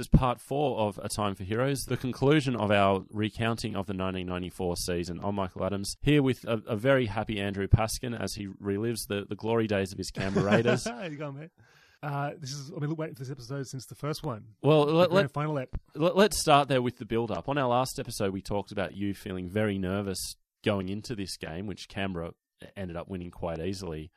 is part four of A Time for Heroes, the conclusion of our recounting of the 1994 season. I'm Michael Adams, here with a, a very happy Andrew Paskin as he relives the, the glory days of his Canberra Raiders. How you going, mate? Uh, this is I've been waiting for this episode since the first one. well, let, let, final ep. let, let's start there with the build up. On our last episode, we talked about you feeling very nervous going into this game, which Canberra ended up winning quite easily.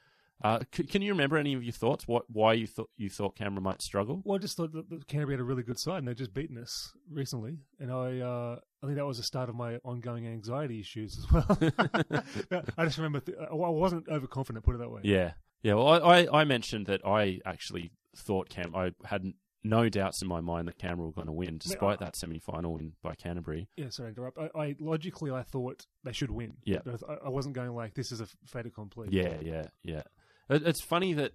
Uh, c- can you remember any of your thoughts? What why you thought you thought Canberra might struggle? Well, I just thought that that Canterbury had a really good side, and they've just beaten us recently. And I, uh, I think that was the start of my ongoing anxiety issues as well. I just remember th- I wasn't overconfident, put it that way. Yeah, yeah. Well, I, I, I mentioned that I actually thought Cam. I had no doubts in my mind that Canberra were going to win, despite that semi-final win by Canterbury. Yeah, sorry to interrupt. I, I logically I thought they should win. Yeah. I, I wasn't going like this is a fait accompli. Yeah, yeah, yeah. It, it's funny that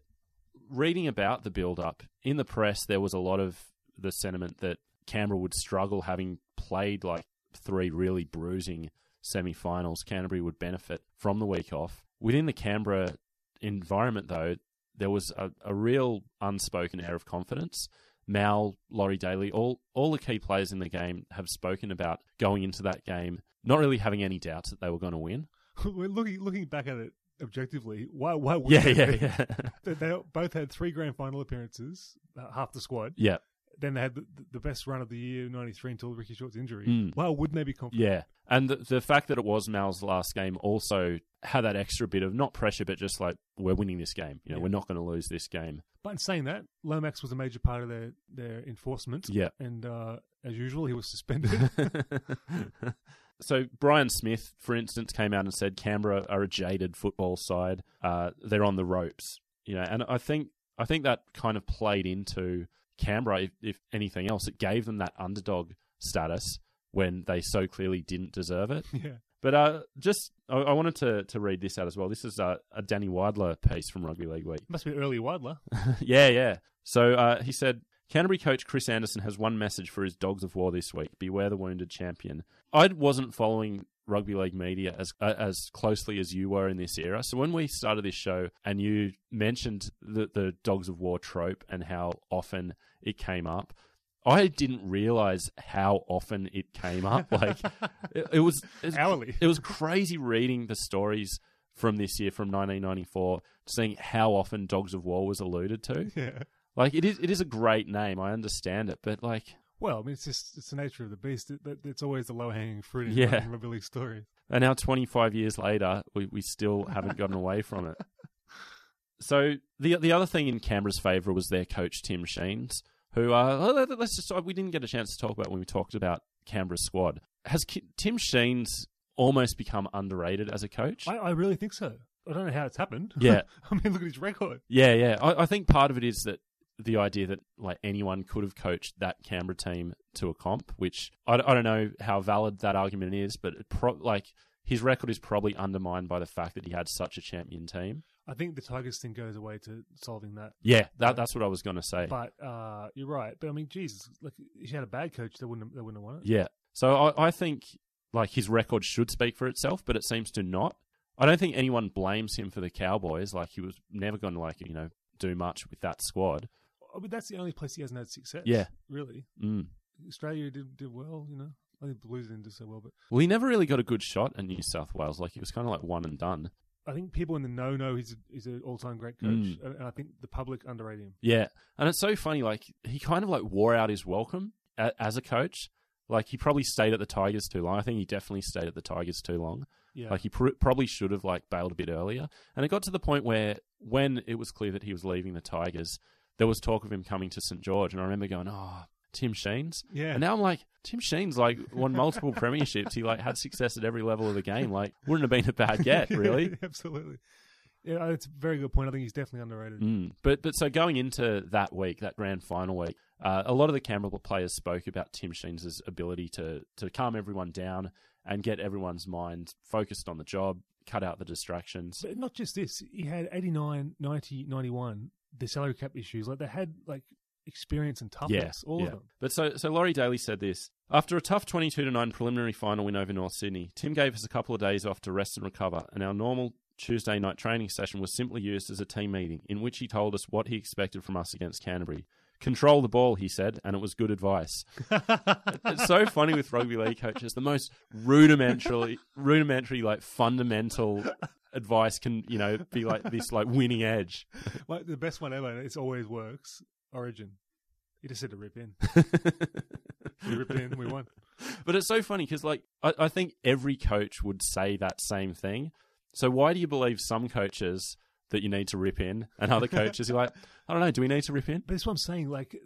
reading about the build-up in the press, there was a lot of the sentiment that Canberra would struggle having played like three really bruising semi-finals. Canterbury would benefit from the week off. Within the Canberra environment, though, there was a, a real unspoken air of confidence. Mal, Laurie Daly, all all the key players in the game have spoken about going into that game, not really having any doubts that they were going to win. Looking looking back at it objectively. Why? Why? would Yeah, they yeah, be? yeah. They, they both had three grand final appearances, uh, half the squad. yeah, Then they had the, the best run of the year, '93, until Ricky Stuart's injury. Mm. Why wouldn't they be confident? yeah. And the, the fact that it was Mal's last game also had that extra bit of not pressure, but just like we're winning this game. You know, Yeah. we're not going to lose this game. But in saying that, Lomax was a major part of their their enforcement. Yeah. And uh, as usual, he was suspended. so Brian Smith, for instance, came out and said Canberra are a jaded football side. Uh, they're on the ropes, you know, and I think I think that kind of played into Canberra. If, if anything else, it gave them that underdog status when they so clearly didn't deserve it. yeah. But uh, just I, I wanted to to read this out as well. This is uh, a Danny Weidler piece from Rugby League Week. Must be early Weidler. yeah, yeah. So uh, he said Canterbury coach Chris Anderson has one message for his Dogs of War this week: beware the wounded champion. I wasn't following rugby league media as uh, as closely as you were in this era. So when we started this show and you mentioned the the Dogs of War trope and how often it came up. I didn't realize how often it came up. Like it, it was it, Hourly. It was crazy reading the stories from this year, from 1994, seeing how often Dogs of War was alluded to. Yeah. Like it is, it is a great name. I understand it, but like, Well, I mean, it's just it's the nature of the beast. It, it- it's always the low hanging fruit in Yeah. league stories. and now 25 years later, we, we still haven't gotten away from it. So the the other thing in Canberra's favour was their coach Tim Sheens, who uh, let- let's just we didn't get a chance to talk about when we talked about Canberra's squad. Has Tim Sheens almost become underrated as a coach? I, I really think so. I don't know how it's happened. Yeah. I mean, look at his record. Yeah, yeah. I, I think part of it is that the idea that like anyone could have coached that Canberra team to a comp, which I, I don't know how valid that argument is, but pro- like his record is probably undermined by the fact that he had such a champion team. I think the Tigers thing goes away to solving that. Yeah, that, that's what I was going to say. But uh, you're right. But I mean, Jesus, like if you had a bad coach, they wouldn't have, they wouldn't have won it. Yeah. So I, I think like his record should speak for itself, but it seems to not. I don't think anyone blames him for the Cowboys. Like he was never going to like you know do much with that squad. I mean, that's the only place he hasn't had success. Yeah. really. Mm. Australia did did well. You know, I think Blues didn't do so well, but Well, he never really got a good shot at New South Wales. Like he was kind of like one and done. I think people in the know know he's a, he's an all time great coach, Mm. and, and I think the public underrate him. Yeah, and it's so funny. Like he kind of like wore out his welcome a, as a coach. Like he probably stayed at the Tigers too long. I think he definitely stayed at the Tigers too long. Yeah. Like he pr- probably should have like bailed a bit earlier. And it got to the point where when it was clear that he was leaving the Tigers, there was talk of him coming to St George, and I remember going, "Oh, Tim Sheens." Yeah. And now I'm like, Tim Sheens like won multiple premierships. He like had success at every level of the game. Like wouldn't have been a bad get, really. Absolutely. Yeah, it's a very good point. I think he's definitely underrated. Mm. But but so going into that week, that grand final week, uh, a lot of the Canberra players spoke about Tim Sheens' ability to to calm everyone down and get everyone's mind focused on the job, cut out the distractions. But not just this. He had 89, 90, 91, the salary cap issues. Like they had like experience and toughness, all yeah. of them. But so so Laurie Daly said this. After a tough 22 to 9 preliminary final win over North Sydney, Tim gave us a couple of days off to rest and recover, and our normal Tuesday night training session was simply used as a team meeting in which he told us what he expected from us against Canterbury. Control the ball, he said, and it was good advice. it's so funny with rugby league coaches. The most rudimentary, rudimentary, like fundamental advice can, you know, be like this, like winning edge. Like the best one ever. It's always works. Origin. You just said to rip in. we ripped in. We won. But it's so funny because, like, I, I think every coach would say that same thing. So why do you believe some coaches that you need to rip in, and other coaches are like, I don't know, do we need to rip in? But that's what I'm saying. Like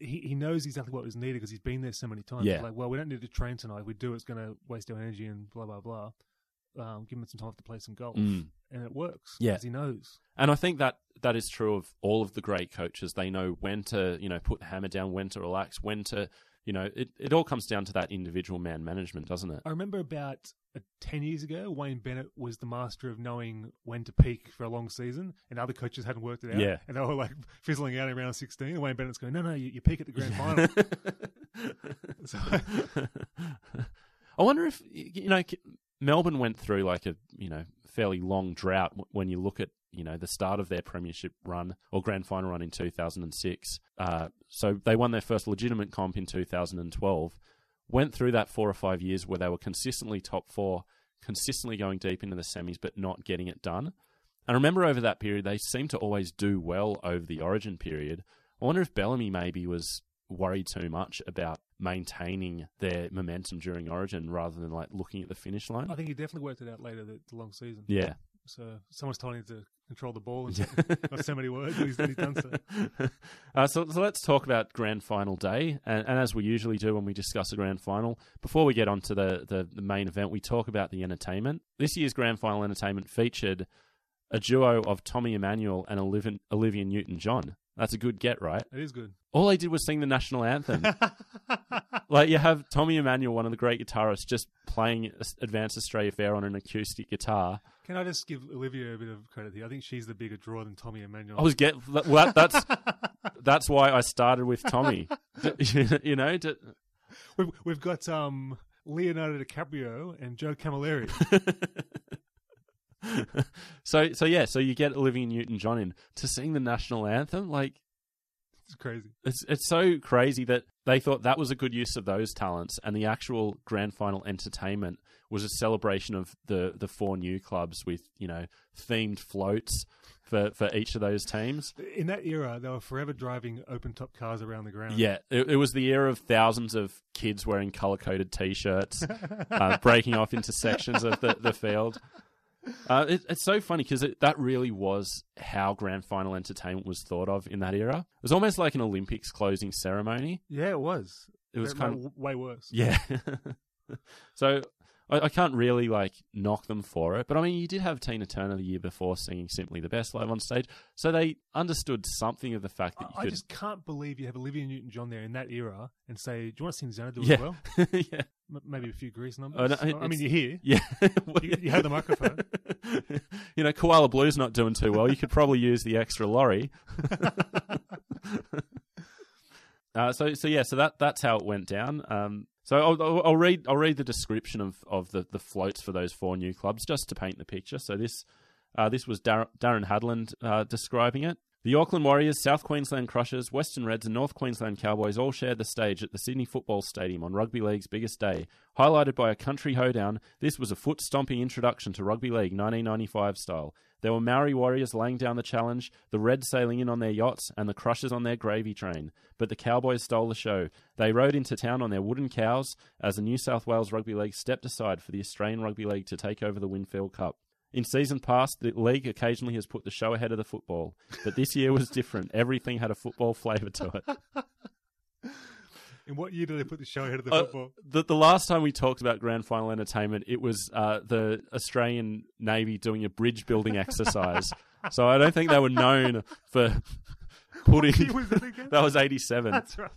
he he knows exactly what was needed because he's been there so many times. Yeah. Like, well, we don't need to train tonight. If we do, it's going to waste our energy and blah blah blah. Um, give him some time to play some golf, Mm. and it works. Yeah. because he knows. And I think that that is true of all of the great coaches. They know when to, you know, put the hammer down, when to relax, when to, you know, it, it all comes down to that individual man management, doesn't it? I remember about uh, 10 years ago, Wayne Bennett was the master of knowing when to peak for a long season, and other coaches hadn't worked it out. Yeah. And they were like fizzling out around 16. And Wayne Bennett's going, no, no, you, you peak at the grand final. so, I wonder if you know Melbourne went through like a you know fairly long drought when you look at you know the start of their premiership run or grand final run in 2006. Uh, so they won their first legitimate comp in 2012. Went through that four or five years where they were consistently top four, consistently going deep into the semis, but not getting it done. And remember over that period, they seemed to always do well over the Origin period. I wonder if Bellamy maybe was worried too much about maintaining their momentum during Origin rather than like looking at the finish line. I think he definitely worked it out later, the, the long season. Yeah. So someone's told him to control the ball and not so many words, he's, he's done so. uh, so, so let's talk about grand final day, and, and as we usually do when we discuss a grand final, before we get on to the, the, the main event, we talk about the entertainment. This year's grand final entertainment featured a duo of Tommy Emmanuel and Olivia, Olivia Newton-John. That's a good get, right? It is good. All they did was sing the national anthem. like you have Tommy Emmanuel, one of the great guitarists, just playing Advanced Australia Fair on an acoustic guitar. Can I just give Olivia a bit of credit here? I think she's the bigger draw than Tommy Emmanuel. I was get well, that, that's that's why I started with Tommy. you know, to, We've, we've got um, Leonardo DiCaprio and Joe Camilleri. so so yeah, so you get Olivia Newton John in to sing the national anthem. Like It's crazy. it's it's so crazy that they thought that was a good use of those talents, and the actual grand final entertainment was a celebration of the the four new clubs with you know themed floats for for each of those teams. In that era, they were forever driving open top cars around the ground. Yeah, it, it was the era of thousands of kids wearing color coded t shirts, uh, breaking off into sections of the, the field. Uh, it, it's so funny because that really was how grand final entertainment was thought of in that era. It was almost like an Olympics closing ceremony. Yeah, it was. It was But, kind of w- way worse. yeah. so I, I can't really like knock them for it, but I mean, you did have Tina Turner the year before singing "Simply the Best" live on stage, so they understood something of the fact that you I could. just can't believe you have Olivia Newton-John there in that era and say, "Do you want to sing Xanadu yeah, as well?" yeah, M- maybe a few Grease numbers. Oh, no, I mean, you're here. yeah. You, you have the microphone. You know, Koala Blue's not doing too well. You could probably use the extra lorry. uh, so, so yeah, so that that's how it went down. Um, so I'll, I'll, read I'll read the description of, of the, the floats for those four new clubs just to paint the picture. So this uh, this was Dar- Darren Hadland uh, describing it. The Auckland Warriors, South Queensland Crushers, Western Reds, and North Queensland Cowboys all shared the stage at the Sydney Football Stadium on Rugby League's biggest day. Highlighted by a country hoedown, this was a foot stomping introduction to Rugby League 1995 style. There were Maori Warriors laying down the challenge, the Reds sailing in on their yachts, and the Crushers on their gravy train. But the Cowboys stole the show. They rode into town on their wooden cows as the New South Wales Rugby League stepped aside for the Australian Rugby League to take over the Winfield Cup. In season past, the league occasionally has put the show ahead of the football, but this year was different. Everything had a football flavour to it. In what year did they put the show ahead of the Uh, football? the, the last time we talked about grand final entertainment, it was uh, the Australian Navy doing a bridge building exercise. so I don't think they were known for putting. was that that was eighty-seven. That's right.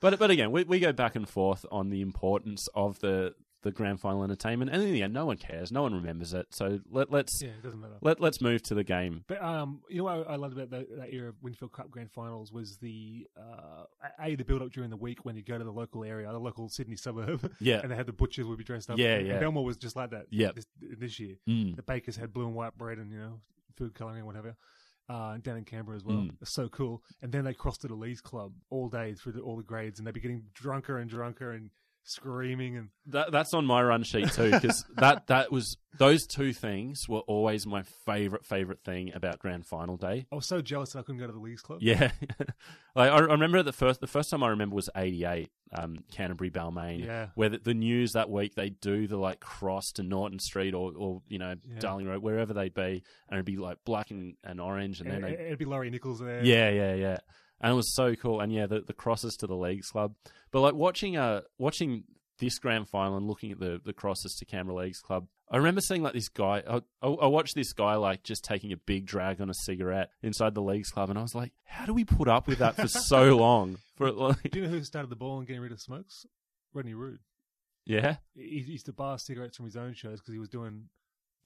But but again, we, we go back and forth on the importance of the the grand final entertainment, and in the end, no one cares, no one remembers it. So let let's Yeah, it doesn't matter. let let's move to the game. But um, you know what I loved about that, that era of Winfield Cup Grand Finals was the uh, a the build up during the week when you go to the local area, the local Sydney suburb, Yeah. and they had the butchers would be dressed up. Yeah, and yeah. Belmore was just like that. Yep. this, this year, Mm. the bakers had blue and white bread and you know food coloring and whatever. Uh, down in Canberra as well. Mm. It's so cool. And then they crossed to the Leagues Club all day through the, all the grades, and they'd be getting drunker and drunker and screaming and That, that's on my run sheet too, because that that was those two things were always my favorite favorite thing about grand final day. I was so jealous that I couldn't go to the leagues Club. Yeah, like, I, I remember the first the first time I remember was '88, um, Canterbury Balmain, Yeah. where the, the news that week they do the like cross to Norton Street or, or you know Yeah. Darling Road, wherever they'd be, and it'd be like black and, and orange, and And then it'd be Laurie Nichols there. yeah, yeah, yeah. And it was so cool. And yeah, the, the crosses to the leagues club. But like watching uh watching this grand final and looking at the, the crosses to Canberra Leagues Club, I remember seeing like this guy. I, I, watched this guy like just taking a big drag on a cigarette inside the leagues club, and I was like, how do we put up with that for so long? For like, Do you know who started the ball and getting rid of smokes? Rodney Rude. yeah, He he used to bar cigarettes from his own shows because he was doing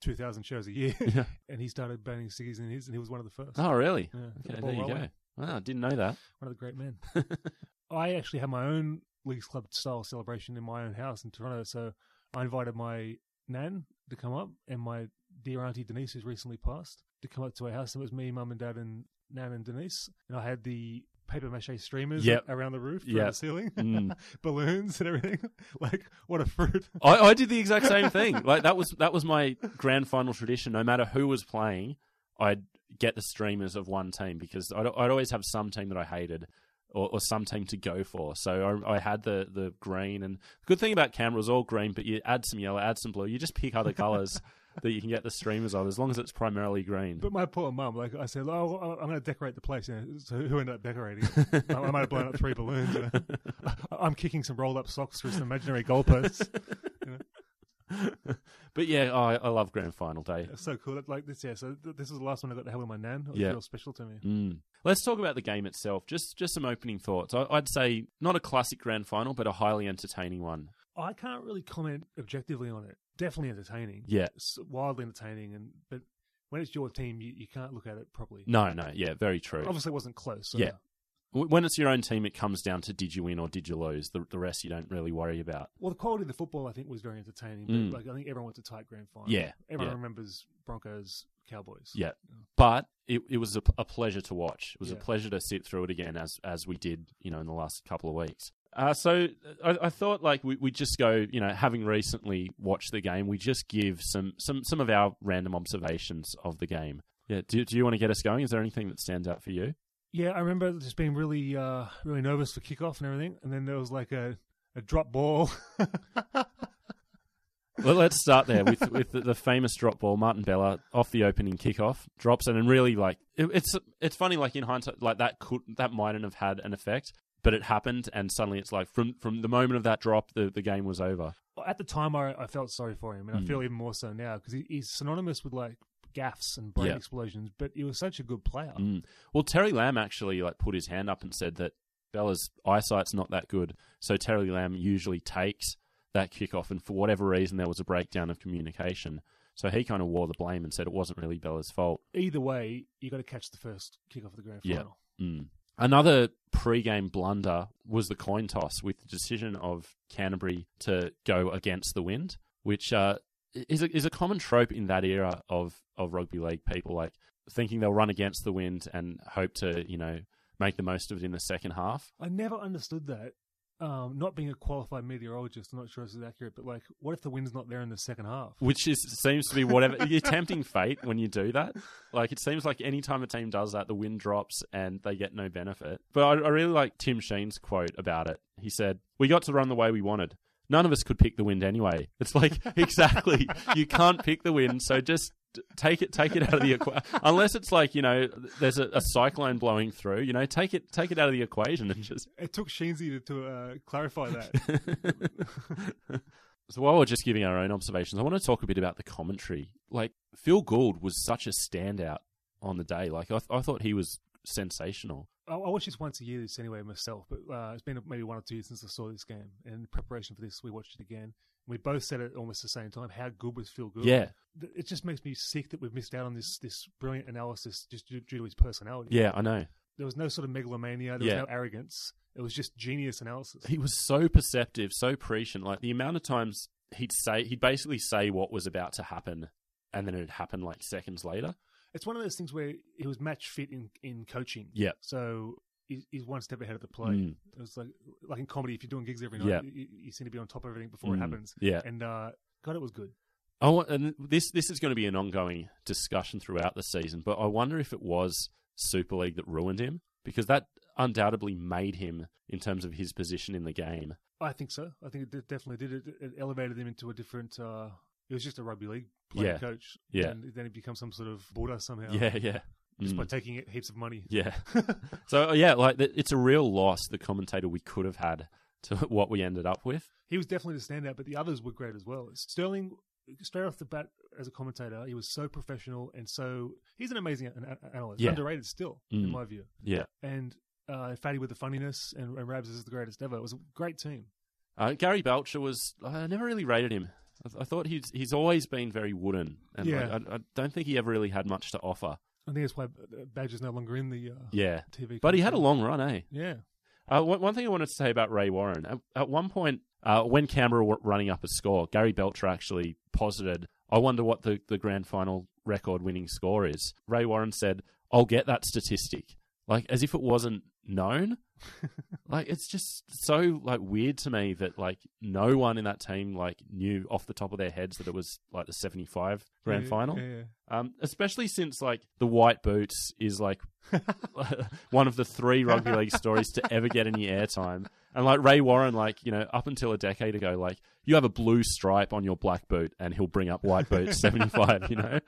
2,000 shows a year. Yeah. and he started banning ciggies in his, and he was one of the first. oh really? Yeah, got the okay, there you go. Wow, I didn't know that. One of the great men. I actually had my own Leagues Club style celebration in my own house in Toronto. So I invited my nan to come up and my dear auntie Denise, who's recently passed, to come up to our house. It was me, mum, and dad, and nan and Denise. And I had the paper mache streamers Yep. around the roof, around Yep. the ceiling, Mm. balloons and everything. like, what a fruit. I, I did the exact same thing. Like that was that was my grand final tradition. No matter who was playing, I'd get the streamers of one team because I'd, I'd always have some team that I hated or, or some team to go for. So I, I had the the green and the good thing about Canberra was all green, but you add some yellow, add some blue. You just pick other colours that you can get the streamers of as long as it's primarily green. But my poor mum, like I said, oh, I'm going to decorate the place. You know, so who ended up decorating? I, I might have blown up three balloons. You know. I'm kicking some rolled up socks through some imaginary goalposts. but yeah, I, I love grand final day. It's so cool. Like this, yeah. So th- this was the last one I got to have with my nan. It was Yeah. real special to me. Mm. Let's talk about the game itself. Just just some opening thoughts. I, I'd say not a classic grand final, but a highly entertaining one. I can't really comment objectively on it. Definitely entertaining. Yeah. It's wildly entertaining, and but when it's your team, you, you can't look at it properly. No, no, yeah, very true. Obviously, it wasn't close. So Yeah. When it's your own team, it comes down to did you win or did you lose. The, the rest you don't really worry about. Well, the quality of the football, I think, was very entertaining. But Mm. like, I think everyone wants a tight grand final. Yeah, Everyone yeah. remembers Broncos, Cowboys. Yeah, but it, it was a, a pleasure to watch. It was a pleasure to sit through it again as as we did, you know, in the last couple of weeks. Uh, so I, I thought like we we just go, you know, having recently watched the game, we just give some some some of our random observations of the game. Yeah, do do you want to get us going? Is there anything that stands out for you? Yeah, I remember just being really, uh, really nervous for kickoff and everything, and then there was like a, a drop ball. Well, let's start there with with the, the famous drop ball. Martin Bella off the opening kickoff drops and really like it, it's it's funny. Like in hindsight, like that could that mightn't have had an effect, but it happened, and suddenly it's like from from the moment of that drop, the, the game was over. At the time, I, I felt sorry for him, and Mm. I feel even more so now because he, he's synonymous with like gaffs and brain Yeah. explosions. But he was such a good player. Mm. Well, Terry Lamb actually like put his hand up and said that Bella's eyesight's not that good, so Terry Lamb usually takes that kickoff, and for whatever reason, there was a breakdown of communication. So he kind of wore the blame and said it wasn't really Bella's fault. Either way, you got to catch the first kick off of the grand Yeah. final. Mm. Another pre-game blunder was the coin toss with the decision of Canterbury to go against the wind, which uh, is a, is a common trope in that era of, of rugby league. People like thinking they'll run against the wind and hope to, you know, make the most of it in the second half. I never understood that. Um, not being a qualified meteorologist, I'm not sure this is accurate, but like, what if the wind's not there in the second half? Which is seems to be whatever you're tempting fate when you do that. Like it seems like any time a team does that, the wind drops and they get no benefit. But I, I really like Tim Sheen's quote about it. He said, "We got to run the way we wanted. None of us could pick the wind anyway." It's like exactly. You can't pick the wind, so just take it take it out of the equation unless it's like you know there's a, a, cyclone blowing through you know take it take it out of the equation and just it took Sheensy to, to uh, clarify that. So while we're just giving our own observations I want to talk a bit about the commentary. Like Phil Gould was such a standout on the day. Like I, th- I thought he was sensational I, I watch this once a year this anyway myself but uh, it's been maybe one or two years since I saw this game and in preparation for this we watched it again we both said it almost the same time. How good was Phil Gould? Yeah, it just makes me sick that we've missed out on this this brilliant analysis just due, due to his personality. Yeah, I know. There was no sort of megalomania. There Yeah. was no arrogance. It was just genius analysis. He was so perceptive, so prescient. Like the amount of times he'd say, he'd basically say what was about to happen, and then it'd happen like seconds later. It's one of those things where he was match fit in in coaching. Yeah. So he- he's one step ahead of the play. Mm. It was like like in comedy, if you're doing gigs every night, Yeah. you, you seem to be on top of everything before Mm. it happens. Yeah. And uh, God, it was good. I want, and this this is going to be an ongoing discussion throughout the season. But I wonder if it was Super League that ruined him because that undoubtedly made him in terms of his position in the game. I think so. I think it definitely did. It, it elevated him into a different. Uh, it was just a rugby league player Yeah. coach. Yeah. And then he becomes some sort of Buddha somehow. Yeah, yeah, Just by Mm. taking it heaps of money. yeah. so yeah, like th- it's a real loss. The commentator we could have had to what we ended up with. He was definitely the standout, but the others were great as well. Sterling, straight off the bat as a commentator, he was so professional and so. He's an amazing an- an- analyst. Yeah. Underrated still, in Mm. my view. Yeah. And uh, Fatty with the funniness and, and Rabs is the greatest ever. It was a great team. Uh, Gary Belcher was. I never really rated him. I, th- I thought he's he's always been very wooden, and Yeah. like, I, I don't think he ever really had much to offer. I think that's why uh, Badger's no longer in the uh, Yeah, TV. but he had a long run, eh? Yeah. Uh, one, one thing I wanted to say about Ray Warren. At, at one point, uh, when Canberra were running up a score, Gary Belcher actually posited, I wonder what the, the grand final record winning score is. Ray Warren said, I'll get that statistic. Like, as if it wasn't known. like, it's just so, like, weird to me that, like, no one in that team, like, knew off the top of their heads that it was, like, the 75 grand Yeah, final. Yeah, yeah. Um, especially since like the white boots is like one of the three rugby league stories to ever get any airtime. And like Ray Warren, like you know, up until a decade ago, like you have a blue stripe on your black boot, and he'll bring up white boots seventy five. You know,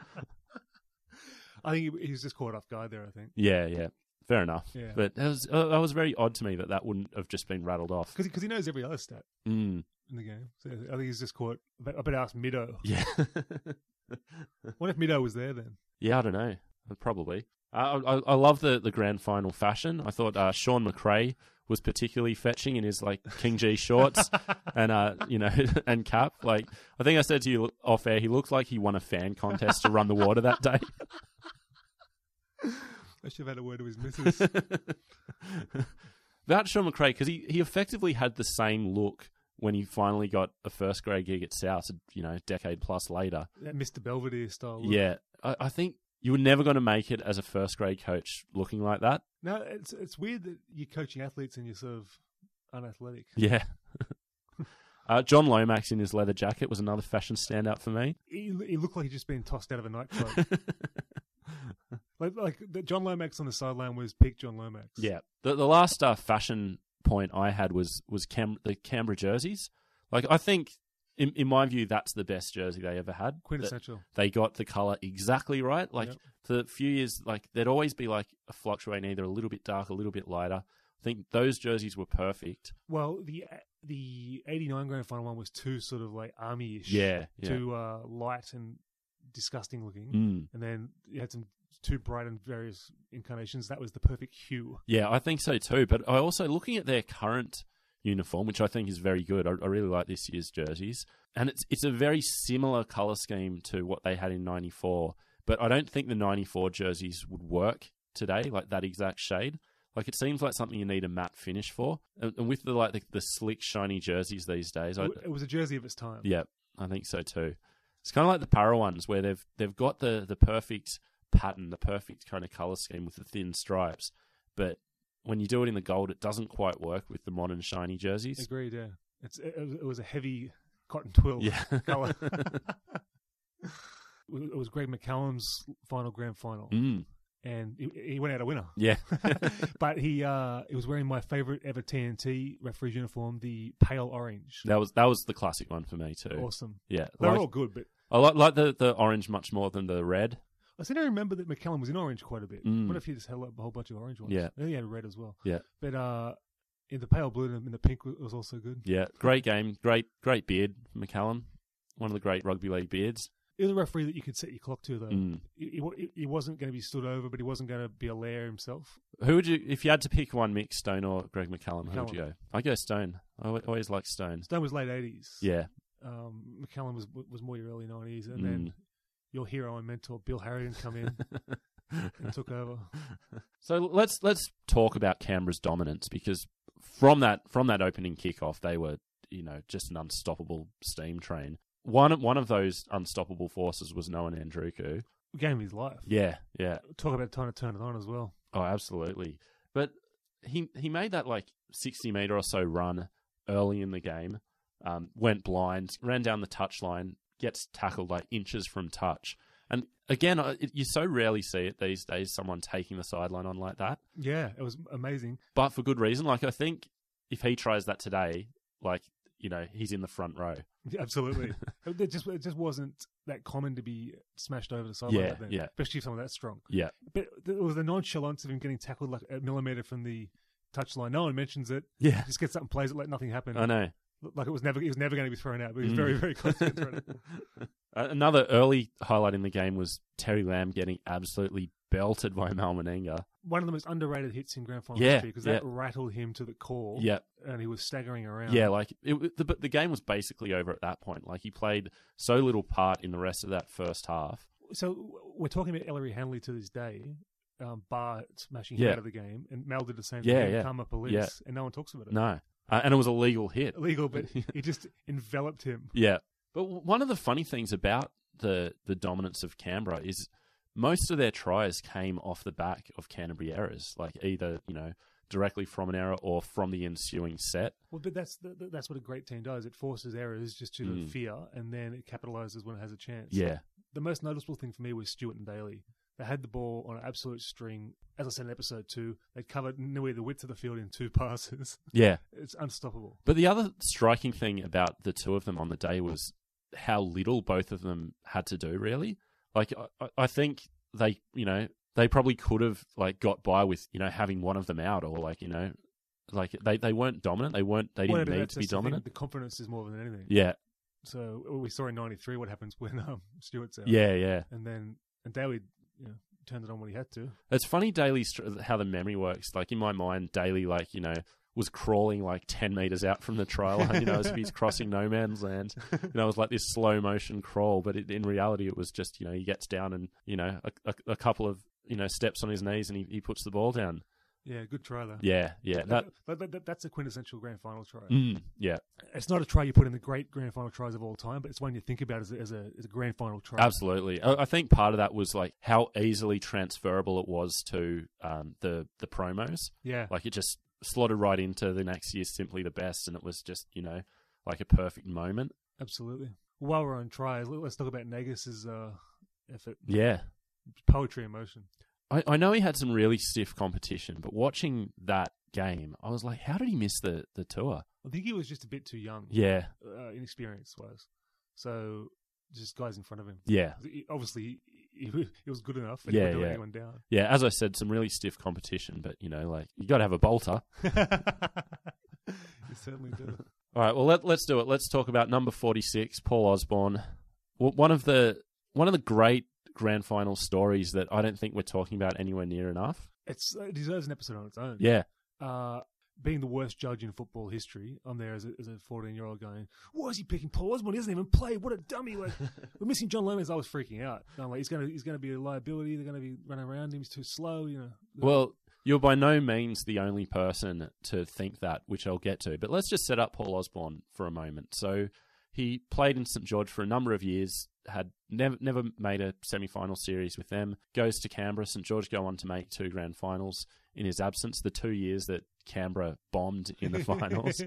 I think he was just caught off guard there. I think yeah, yeah, fair enough. Yeah. But that was uh, that was very odd to me that that wouldn't have just been rattled off. because he knows every other stat Mm, in the game. So I think he's just caught. I bet- ask Mido. yeah, What if Mido was there then? yeah, I don't know, probably. Uh, I, I, I love the, the grand final fashion. I thought uh, Shaun McRae was particularly fetching in his like King Gee shorts and uh you know and cap. Like I think I said to you off air, he looked like he won a fan contest to run the water that day. I should have had a word with his missus. About Shaun McRae because he he effectively had the same look when he finally got a first grade gig at South, you know, a decade plus later. that Mr. Belvedere style. look. Yeah, I, I think you were never going to make it as a first grade coach looking like that. No, it's it's weird that you're coaching athletes and you're sort of unathletic. Yeah. uh, John Lomax in his leather jacket was another fashion standout for me. He, he looked like he'd just been tossed out of a nightclub. like like the John Lomax on the sideline was peak John Lomax. Yeah. The the last uh, fashion point I had was was Cam- the Canberra jerseys. Like I think in in my view that's the best jersey they ever had. Quintessential. They got the color exactly right. Like Yep. for a few years like there'd always be like a fluctuating either a little bit dark, a little bit lighter. I think those jerseys were perfect. Well, the the '89 grand final one was too sort of like army-ish. Yeah, yeah. Too uh, light and disgusting looking, Mm. and then you had some too bright and various incarnations. That was the perfect hue. Yeah, I think so too. But I also looking at their current uniform, which I think is very good. I, I really like this year's jerseys, and it's it's a very similar color scheme to what they had in '94. But I don't think the '94 jerseys would work today, like that exact shade. Like it seems like something you need a matte finish for, and, and with the like the, the slick shiny jerseys these days, I, It, it was a jersey of its time. yeah, I think so too. It's kind of like the Parra ones where they've they've got the the perfect pattern, the perfect kind of color scheme with the thin stripes, but when you do it in the gold, it doesn't quite work with the modern shiny jerseys. Agreed. Yeah, it's it, was- it was a heavy cotton twill Yeah. color. it was Greg McCallum's final grand final, Mm, and he, he went out a winner. yeah. but he uh, he was wearing my favorite ever TNT referee's uniform, the pale orange. that was that was the classic one for me too. Awesome. Yeah, They're like- all good, but I like, like the, the orange much more than the red. I seem to remember that McCallum was in orange quite a bit. Mm. What if he just held up a whole bunch of orange ones? Yeah. I think he had red as well. Yeah. But uh, in the pale blue and the pink was also good. Yeah, great game, great great beard, McCallum, one of the great rugby league beards. He was a referee that you could set your clock to, though. Mm. He, he he wasn't going to be stood over, but he wasn't going to be a lair himself. Who would you, if you had to pick one, Mick Stone or Greg McCallum? Who would you go? I go Stone. I always like Stone. Stone was late 80s. Yeah, Um, McCallum was was more your early 90s. And Mm. then your hero and mentor, Bill Harrigan, come in and took over. So let's let's talk about Canberra's dominance because from that from that opening kickoff, they were you know just an unstoppable steam train. One one of those unstoppable forces was Noa Nadruku. Game of his life. Yeah, yeah. Talk about trying to turn it on as well. Oh, absolutely. But he he made that like sixty meter or so run early in the game. Um, went blind, ran down the touchline, gets tackled like inches from touch. And again, it, you so rarely see it these days. Someone taking the sideline on like that, Yeah, it was amazing. but for good reason. Like I think if he tries that today, like you know, he's in the front row. Yeah, Absolutely. it just it just wasn't that common to be smashed over the sideline. Yeah, then, yeah. Especially if someone that strong. Yeah, But it was the nonchalance of him getting tackled like a millimeter from the touchline. No one mentions it. yeah. Just gets up and plays it like nothing happened. I know. Like it was never, he was never going to be thrown out. But he was Mm. very, very close to thrown out. Another early highlight in the game was Terry Lamb getting absolutely belted by Mal Meninga. One of the most underrated hits in grand final Yeah, history because that yeah. rattled him to the core. Yeah, and he was staggering around. Yeah, like it, the, but the game was basically over at that point. Like he played so little part in the rest of that first half. So we're talking about Ellery Hanley to this day. Um, bar smashing Yeah. him out of the game, and Mel did the same Yeah, thing. yeah. Karma police, Yeah. and no one talks about it. No, uh, and it was a legal hit. illegal, but it just enveloped him. Yeah, but w- one of the funny things about the the dominance of Canberra is most of their tries came off the back of Canterbury errors, like either you know directly from an error or from the ensuing set. Well, but that's the, the- that's what a great team does. It forces errors just to Mm. fear, and then it capitalizes when it has a chance. Yeah, The most noticeable thing for me was Stewart and Daly. They had the ball on an absolute string. As I said in episode two, they covered nearly the width of the field in two passes. yeah. It's unstoppable. But the other striking thing about the two of them on the day was how little both of them had to do. Really, like I, I think they, you know, they probably could have like got by with you know having one of them out or like you know, like they, they weren't dominant. They weren't. They didn't but need to be the dominant. The confidence is more than anything. Yeah, So we saw in '93 what happens when um, Stuart's out. yeah, yeah. And then and Daly, you know, turned it on when he had to. It's funny, Daly how the memory works. Like in my mind, Daly like you know, was crawling like ten meters out from the trial line. You know, as if he's crossing no man's land. You know, it was like this slow motion crawl, but it, in reality, it was just you know he gets down and you know a, a, a couple of you know steps on his knees and he, he puts the ball down. Yeah, good try though. Yeah, yeah, that. But, but, but that's a quintessential grand final try. Mm, yeah, It's not a try you put in the great grand final tries of all time, but it's one you think about as a, as a, as a grand final try. absolutely. I, I think part of that was like how easily transferable it was to um, the the promos. Yeah. Like it just slotted right into the next year's simply the best, and it was just you know like a perfect moment. Absolutely. While we're on tries, let- let's talk about Nagas's uh, effort. Yeah, Poetry in motion. I, I know he had some really stiff competition, but watching that game, I was like, how did he miss the the tour? I think he was just a bit too young, Yeah, uh, inexperienced wise. So just guys in front of him. yeah, Obviously, he was good enough. Yeah, he wouldn't let yeah. anyone down. yeah. As I said, some really stiff competition, but you know, like you got to have a bolter. you certainly do. All right, well let, let's do it. Let's talk about number forty six, Paul Osborne. One of the one of the great grand final stories that I don't think we're talking about anywhere near enough. It's, it deserves an episode on its own. Yeah, uh, being the worst judge in football history, I'm there as a, 14 year old going, why is he picking Paul Osborne? He doesn't even play. What a dummy. Like, we're missing John Lomax. I was freaking out. I'm like, he's going to he's gonna be a liability. They're going to be running around him. He's too slow, you know. Well, you're by no means the only person to think that, which I'll get to. But let's just set up Paul Osborne for a moment. So he played in St George for a number of years. Had never never made a semi final series with them. Goes to Canberra. St George go on to make two grand finals in his absence. The two years that Canberra bombed in the finals.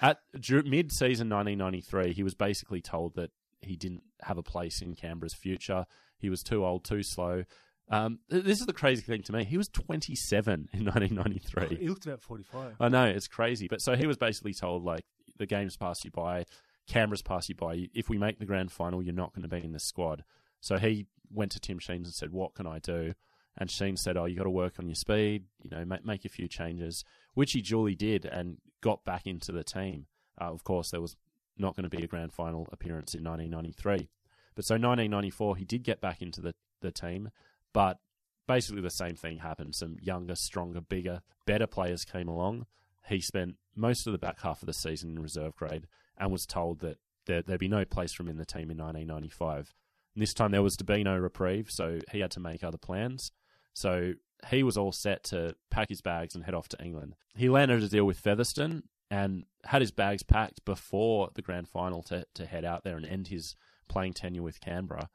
At mid season 1993, he was basically told that he didn't have a place in Canberra's future. He was too old, too slow. Um, this is the crazy thing to me. He was 27 in 1993. he looked about 45. I know it's crazy, but so he was basically told like the game's pass you by, Canberra's pass you by. If we make the grand final, you're not going to be in the squad. So he went to Tim Sheens and said, "What can I do?" And Sheen said, "Oh, you got to work on your speed. You know, make make a few changes," which he duly did and got back into the team. Uh, of course, there was not going to be a grand final appearance in 1993, but so 1994 he did get back into the the team, but basically the same thing happened. Some younger, stronger, bigger, better players came along. He spent most of the back half of the season in reserve grade and was told that there, would be no place for him in the team in 1995. And this time there was to be no reprieve, so he had to make other plans. So he was all set to pack his bags and head off to England. He landed a deal with Featherstone and had his bags packed before the grand final to, to head out there and end his playing tenure with Canberra.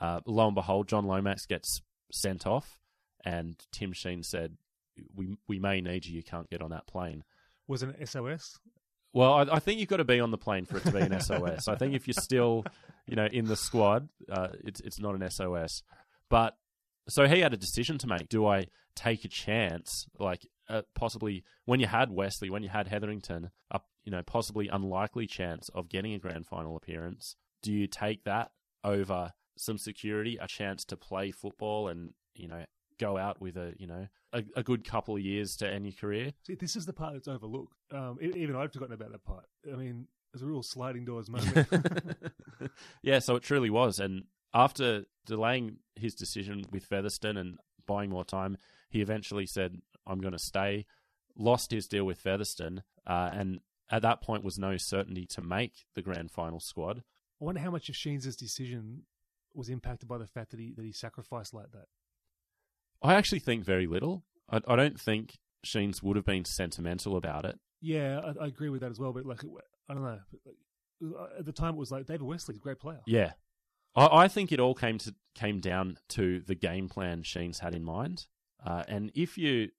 Uh, lo and behold, John Lomax gets sent off, and Tim Sheen said, "We we may need you. You can't get on that plane." Was it an SOS? Well, I, I, think you've got to be on the plane for it to be an SOS. I think if you're still, you know, in the squad, uh, it's it's not an SOS. But so he had a decision to make. Do I take a chance, like uh, possibly when you had Westley, when you had Hetherington, a you know possibly unlikely chance of getting a grand final appearance? Do you take that over some security, a chance to play football, and you know go out with a you know a, a, good couple of years to end your career. See, this is the part that's overlooked. Um, even I've forgotten about that part. I mean, it's a real sliding doors moment. yeah, so it truly was. And after delaying his decision with Featherstone and buying more time, he eventually said, "I'm going to stay." Lost his deal with Featherstone, uh, and at that point was no certainty to make the grand final squad. I wonder how much of Sheens' decision was impacted by the fact that he that he sacrificed like that. I actually think very little. I, I don't think Sheens would have been sentimental about it. Yeah, I, I agree with that as well. But like, I don't know. Like, uh, at the time, it was like David Westley's a great player. Yeah, I, I, think it all came to came down to the game plan Sheens had in mind. Uh, and if you,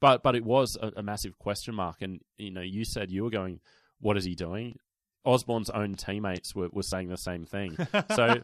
but but it was a, a massive question mark. And you know, you said you were going, "What is he doing?" Osborne's own teammates were, were saying the same thing. So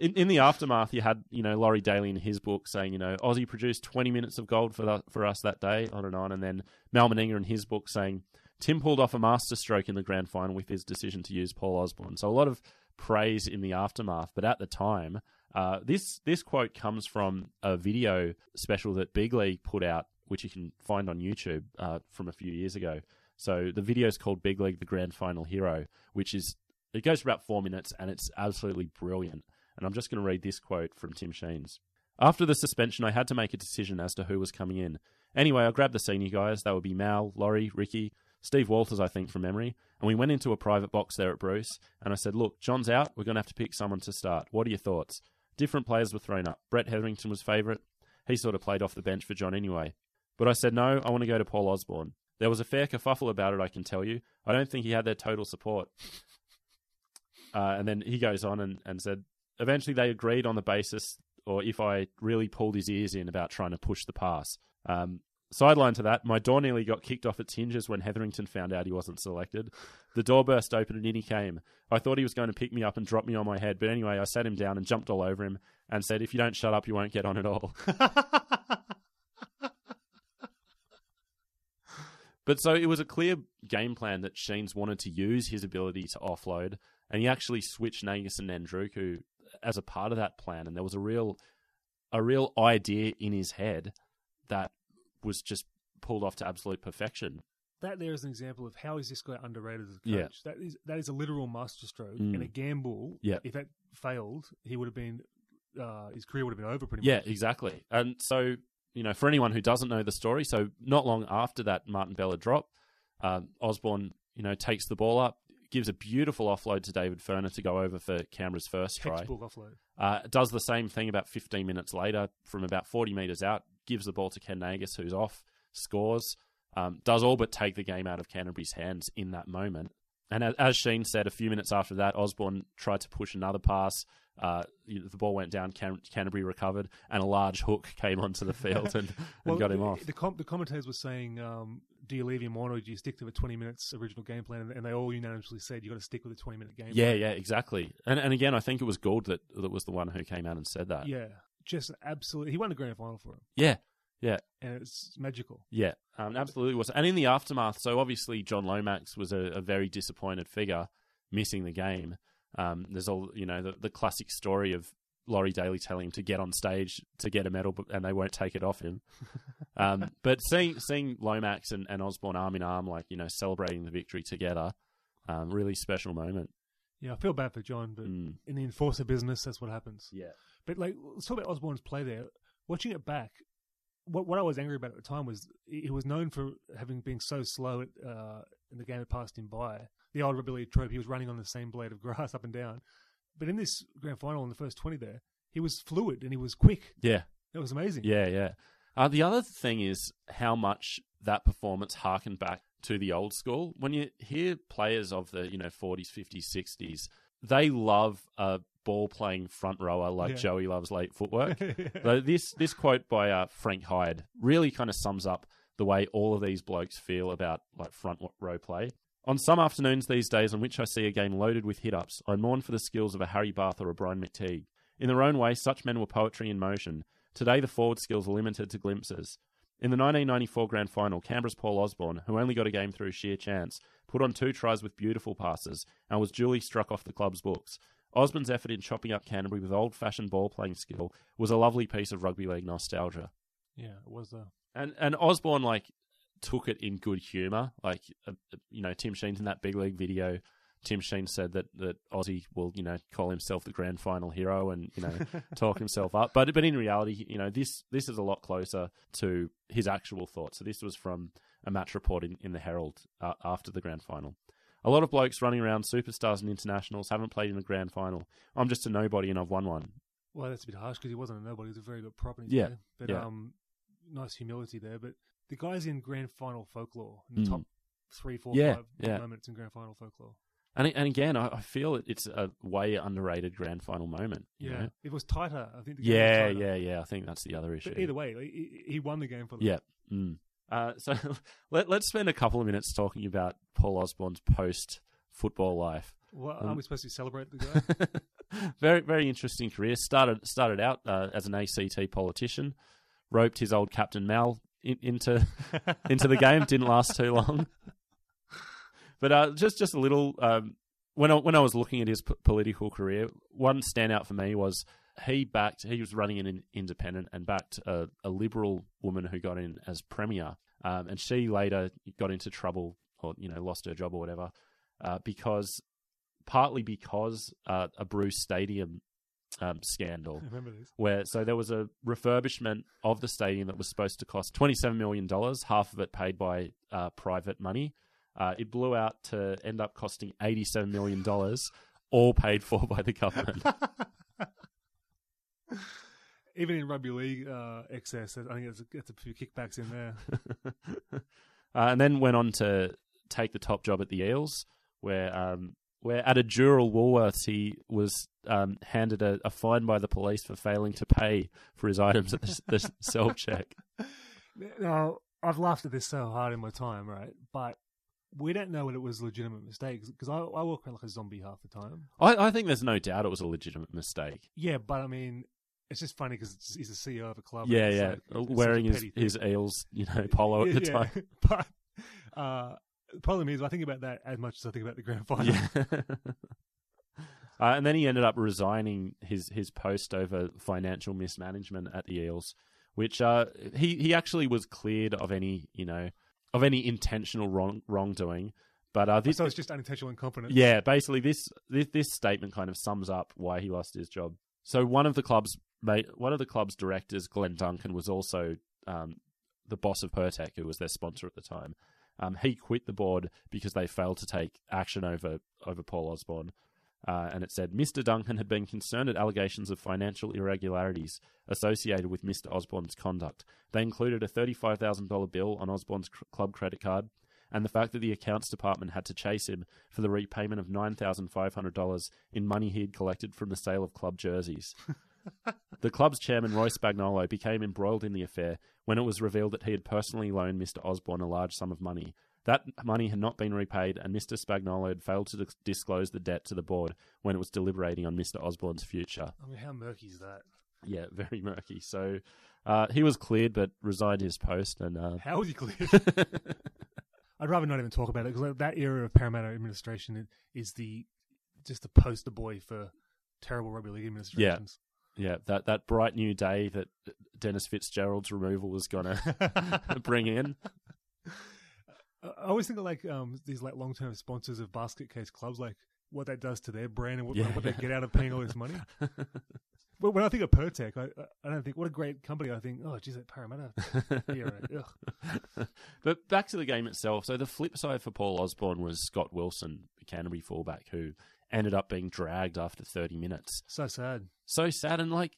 in, in the aftermath, you had you know Laurie Daly in his book saying you know Ossie produced 20 minutes of gold for the, for us that day, on and on, and then Mal Meninga in his book saying Tim pulled off a masterstroke in the grand final with his decision to use Paul Osborne. So a lot of praise in the aftermath, but at the time, uh, this this quote comes from a video special that Big League put out, which you can find on YouTube uh, from a few years ago. So the video is called Big League: The Grand Final Hero, which is it goes for about four minutes and it's absolutely brilliant. And I'm just going to read this quote from Tim Sheens. After the suspension, I had to make a decision as to who was coming in. Anyway, I grabbed the senior guys. That would be Mal, Laurie, Ricky, Steve Walters, I think, from memory. And we went into a private box there at Bruce. And I said, Look, John's out. We're going to have to pick someone to start. What are your thoughts? Different players were thrown up. Brett Hetherington was favourite. He sort of played off the bench for John anyway. But I said, No, I want to go to Paul Osborne. There was a fair kerfuffle about it, I can tell you. I don't think he had their total support. Uh, and then he goes on and, and said, eventually they agreed on the basis, or if I really pulled his ears in about trying to push the pass. Um, sideline to that, my door nearly got kicked off its hinges when Hetherington found out he wasn't selected. The door burst open and in he came. I thought he was going to pick me up and drop me on my head, but anyway, I sat him down and jumped all over him and said, If you don't shut up, you won't get on at all. But so it was a clear game plan that Sheens wanted to use his ability to offload, and he actually switched Nagas and Nadruku as a part of that plan. And there was a real, a real idea in his head that was just pulled off to absolute perfection. That there is an example of how is this guy underrated as a coach. Yeah. That is that is a literal masterstroke Mm. and a gamble. Yeah. If that failed, he would have been uh, his career would have been over pretty Yeah, much. exactly. And so, you know, for anyone who doesn't know the story, so not long after that Martin Bella drop, um, Osborne, you know, takes the ball up, gives a beautiful offload to David Furner to go over for Canberra's first try. Textbook offload. Uh, does the same thing about 15 minutes later from about 40 metres out, gives the ball to Ken Nagas, who's off, scores, um, does all but take the game out of Canterbury's hands in that moment. And as Sheen said, a few minutes after that, Osborne tried to push another pass. Uh, the ball went down, Can- Canterbury recovered, and a large hook came onto the field and, and got him the, off. The, com- the commentators were saying, um, "Do you leave him on, or do you stick to the twenty minutes original game plan?" And, and they all unanimously said, you've got to stick with the twenty minute game." Yeah, yeah, exactly. And and again, I think it was Gould that that was the one who came out and said that. yeah, just absolutely. He won the grand final for him, yeah, yeah. and it's magical. Yeah, um, absolutely was. And in the aftermath, so obviously John Lomax was a, a very disappointed figure, missing the game. Um, there's all you know the, the classic story of Laurie Daly telling him to get on stage to get a medal, but, and they won't take it off him. um, but seeing seeing Lomax and, and Osborne arm in arm, like you know, celebrating the victory together, um, really special moment. Yeah, I feel bad for John, but Mm. in the enforcer business, that's what happens. Yeah, But like, let's talk about Osborne's play there. Watching it back, what what I was angry about at the time was he was known for having been so slow at, uh, in the game that passed him by. The old league trope, he was running on the same blade of grass up and down. But in this grand final, in the first twenty, there he was fluid and he was quick. yeah, It was amazing. Yeah, yeah. Uh, the other thing is how much that performance harkened back to the old school. When you hear players of the you know forties, fifties, sixties, they love a ball playing front rower like Yeah. Joey loves late footwork. So this this quote by uh, Frank Hyde really kind of sums up the way all of these blokes feel about like front row play. On some afternoons these days on which I see a game loaded with hit ups, I mourn for the skills of a Harry Bath or a Brian McTeague. In their own way, such men were poetry in motion. Today, the forward skills are limited to glimpses. In the 1994 grand final, Canberra's Paul Osborne, who only got a game through sheer chance, put on two tries with beautiful passes and was duly struck off the club's books. Osborne's effort in chopping up Canterbury with old fashioned ball playing skill was a lovely piece of rugby league nostalgia. yeah, it was. Uh, And and Osborne like took it in good humour. Like uh, you know, Tim Sheens in that big league video. Tim Sheens said that that Ossie will you know call himself the grand final hero and you know talk himself up. But but in reality, you know this this is a lot closer to his actual thoughts. So this was from a match report in, in the Herald uh, after the grand final. A lot of blokes running around superstars and internationals haven't played in a grand final. I'm just a nobody and I've won one. well, that's a bit harsh because he wasn't a nobody. He was a very good prop in his Yeah, day. But yeah. um, nice humility there. But the guys in grand final folklore, in the Mm. top three, four, Yeah, five yeah. moments in grand final folklore. And and again, I, I feel it, it's a way underrated grand final moment. you Yeah, know? it was tighter. I think. The game Yeah, yeah, yeah. I think that's the other issue. But either way, he, he won the game for them. Yeah. Mm. Uh, so let, let's spend a couple of minutes talking about Paul Osborne's post football life. Well, Um, are we supposed to celebrate the guy? very, very interesting career. Started started out uh, as an ACT politician, roped his old captain Mal in, into into the game. Didn't last too long. But uh, just just a little. Um, when I, when I was looking at his p- political career, one standout for me was he backed. He was running an independent and backed a, a liberal woman who got in as premier, um, and she later got into trouble or you know lost her job or whatever uh, because partly because uh, a Bruce Stadium um, scandal I remember this. where so there was a refurbishment of the stadium that was supposed to cost twenty seven million dollars, half of it paid by uh, private money. Uh, it blew out to end up costing eighty seven million dollars, all paid for by the government. Even in rugby league uh, excess, I think it's a, it's a few kickbacks in there. uh, and then went on to take the top job at the Eels, where um, where at a Dural Woolworths he was um, handed a, a fine by the police for failing to pay for his items at the, the self check. Now, I've laughed at this so hard in my time, right? But we don't know whether it was a legitimate mistake because I, I walk around like a zombie half the time. I, I think there's no doubt it was a legitimate mistake. Yeah, but I mean, it's just funny because he's the CEO of a club. Yeah, yeah. like- it's such a Wearing his, thing. his eels, you know, polo at the Yeah, time. But uh, the problem is, I think about that as much as I think about the grand final. Yeah. uh, and then he ended up resigning his, his post over financial mismanagement at the Eels, which uh, he he actually was cleared of any you know of any intentional wrong wrongdoing. But uh, this, so it's just unintentional incompetence. yeah, basically this, this this statement kind of sums up why he lost his job. So one of the club's mate, one of the club's directors, Glenn Duncan, was also um, the boss of Pertec, who was their sponsor at the time. Um, he quit the board because they failed to take action over over Paul Osborne. Uh, and it said Mr. Duncan had been concerned at allegations of financial irregularities associated with Mr. Osborne's conduct. They included a $35,000 bill on Osborne's cr- club credit card, and the fact that the accounts department had to chase him for the repayment of $9,500 in money he had collected from the sale of club jerseys. the club's chairman, Roy Spagnolo, became embroiled in the affair when it was revealed that he had personally loaned Mr. Osborne a large sum of money. That money had not been repaid, and Mr. Spagnolo had failed to dis- disclose the debt to the board when it was deliberating on Mr. Osborne's future. I mean, how murky is that? Yeah, very murky. So uh, he was cleared, but resigned his post, and uh, How was he cleared? I'd rather not even talk about it because that era of Parramatta administration is the just the poster boy for terrible rugby league administrations. Yeah, that, that bright new day that Dennis Fitzgerald's removal was going to bring in. I always think of like um, these like long term sponsors of basket case clubs, like what that does to their brand and what, Yeah. what they get out of paying all this money. But when I think of Pertec, I, I don't think what a great company. I think, oh, geez, that Parramatta. Ugh. but back to the game itself. So the flip side for Paul Osborne was Scott Wilson, Canterbury fullback, who ended up being dragged after 30 minutes. So sad. So sad. And like,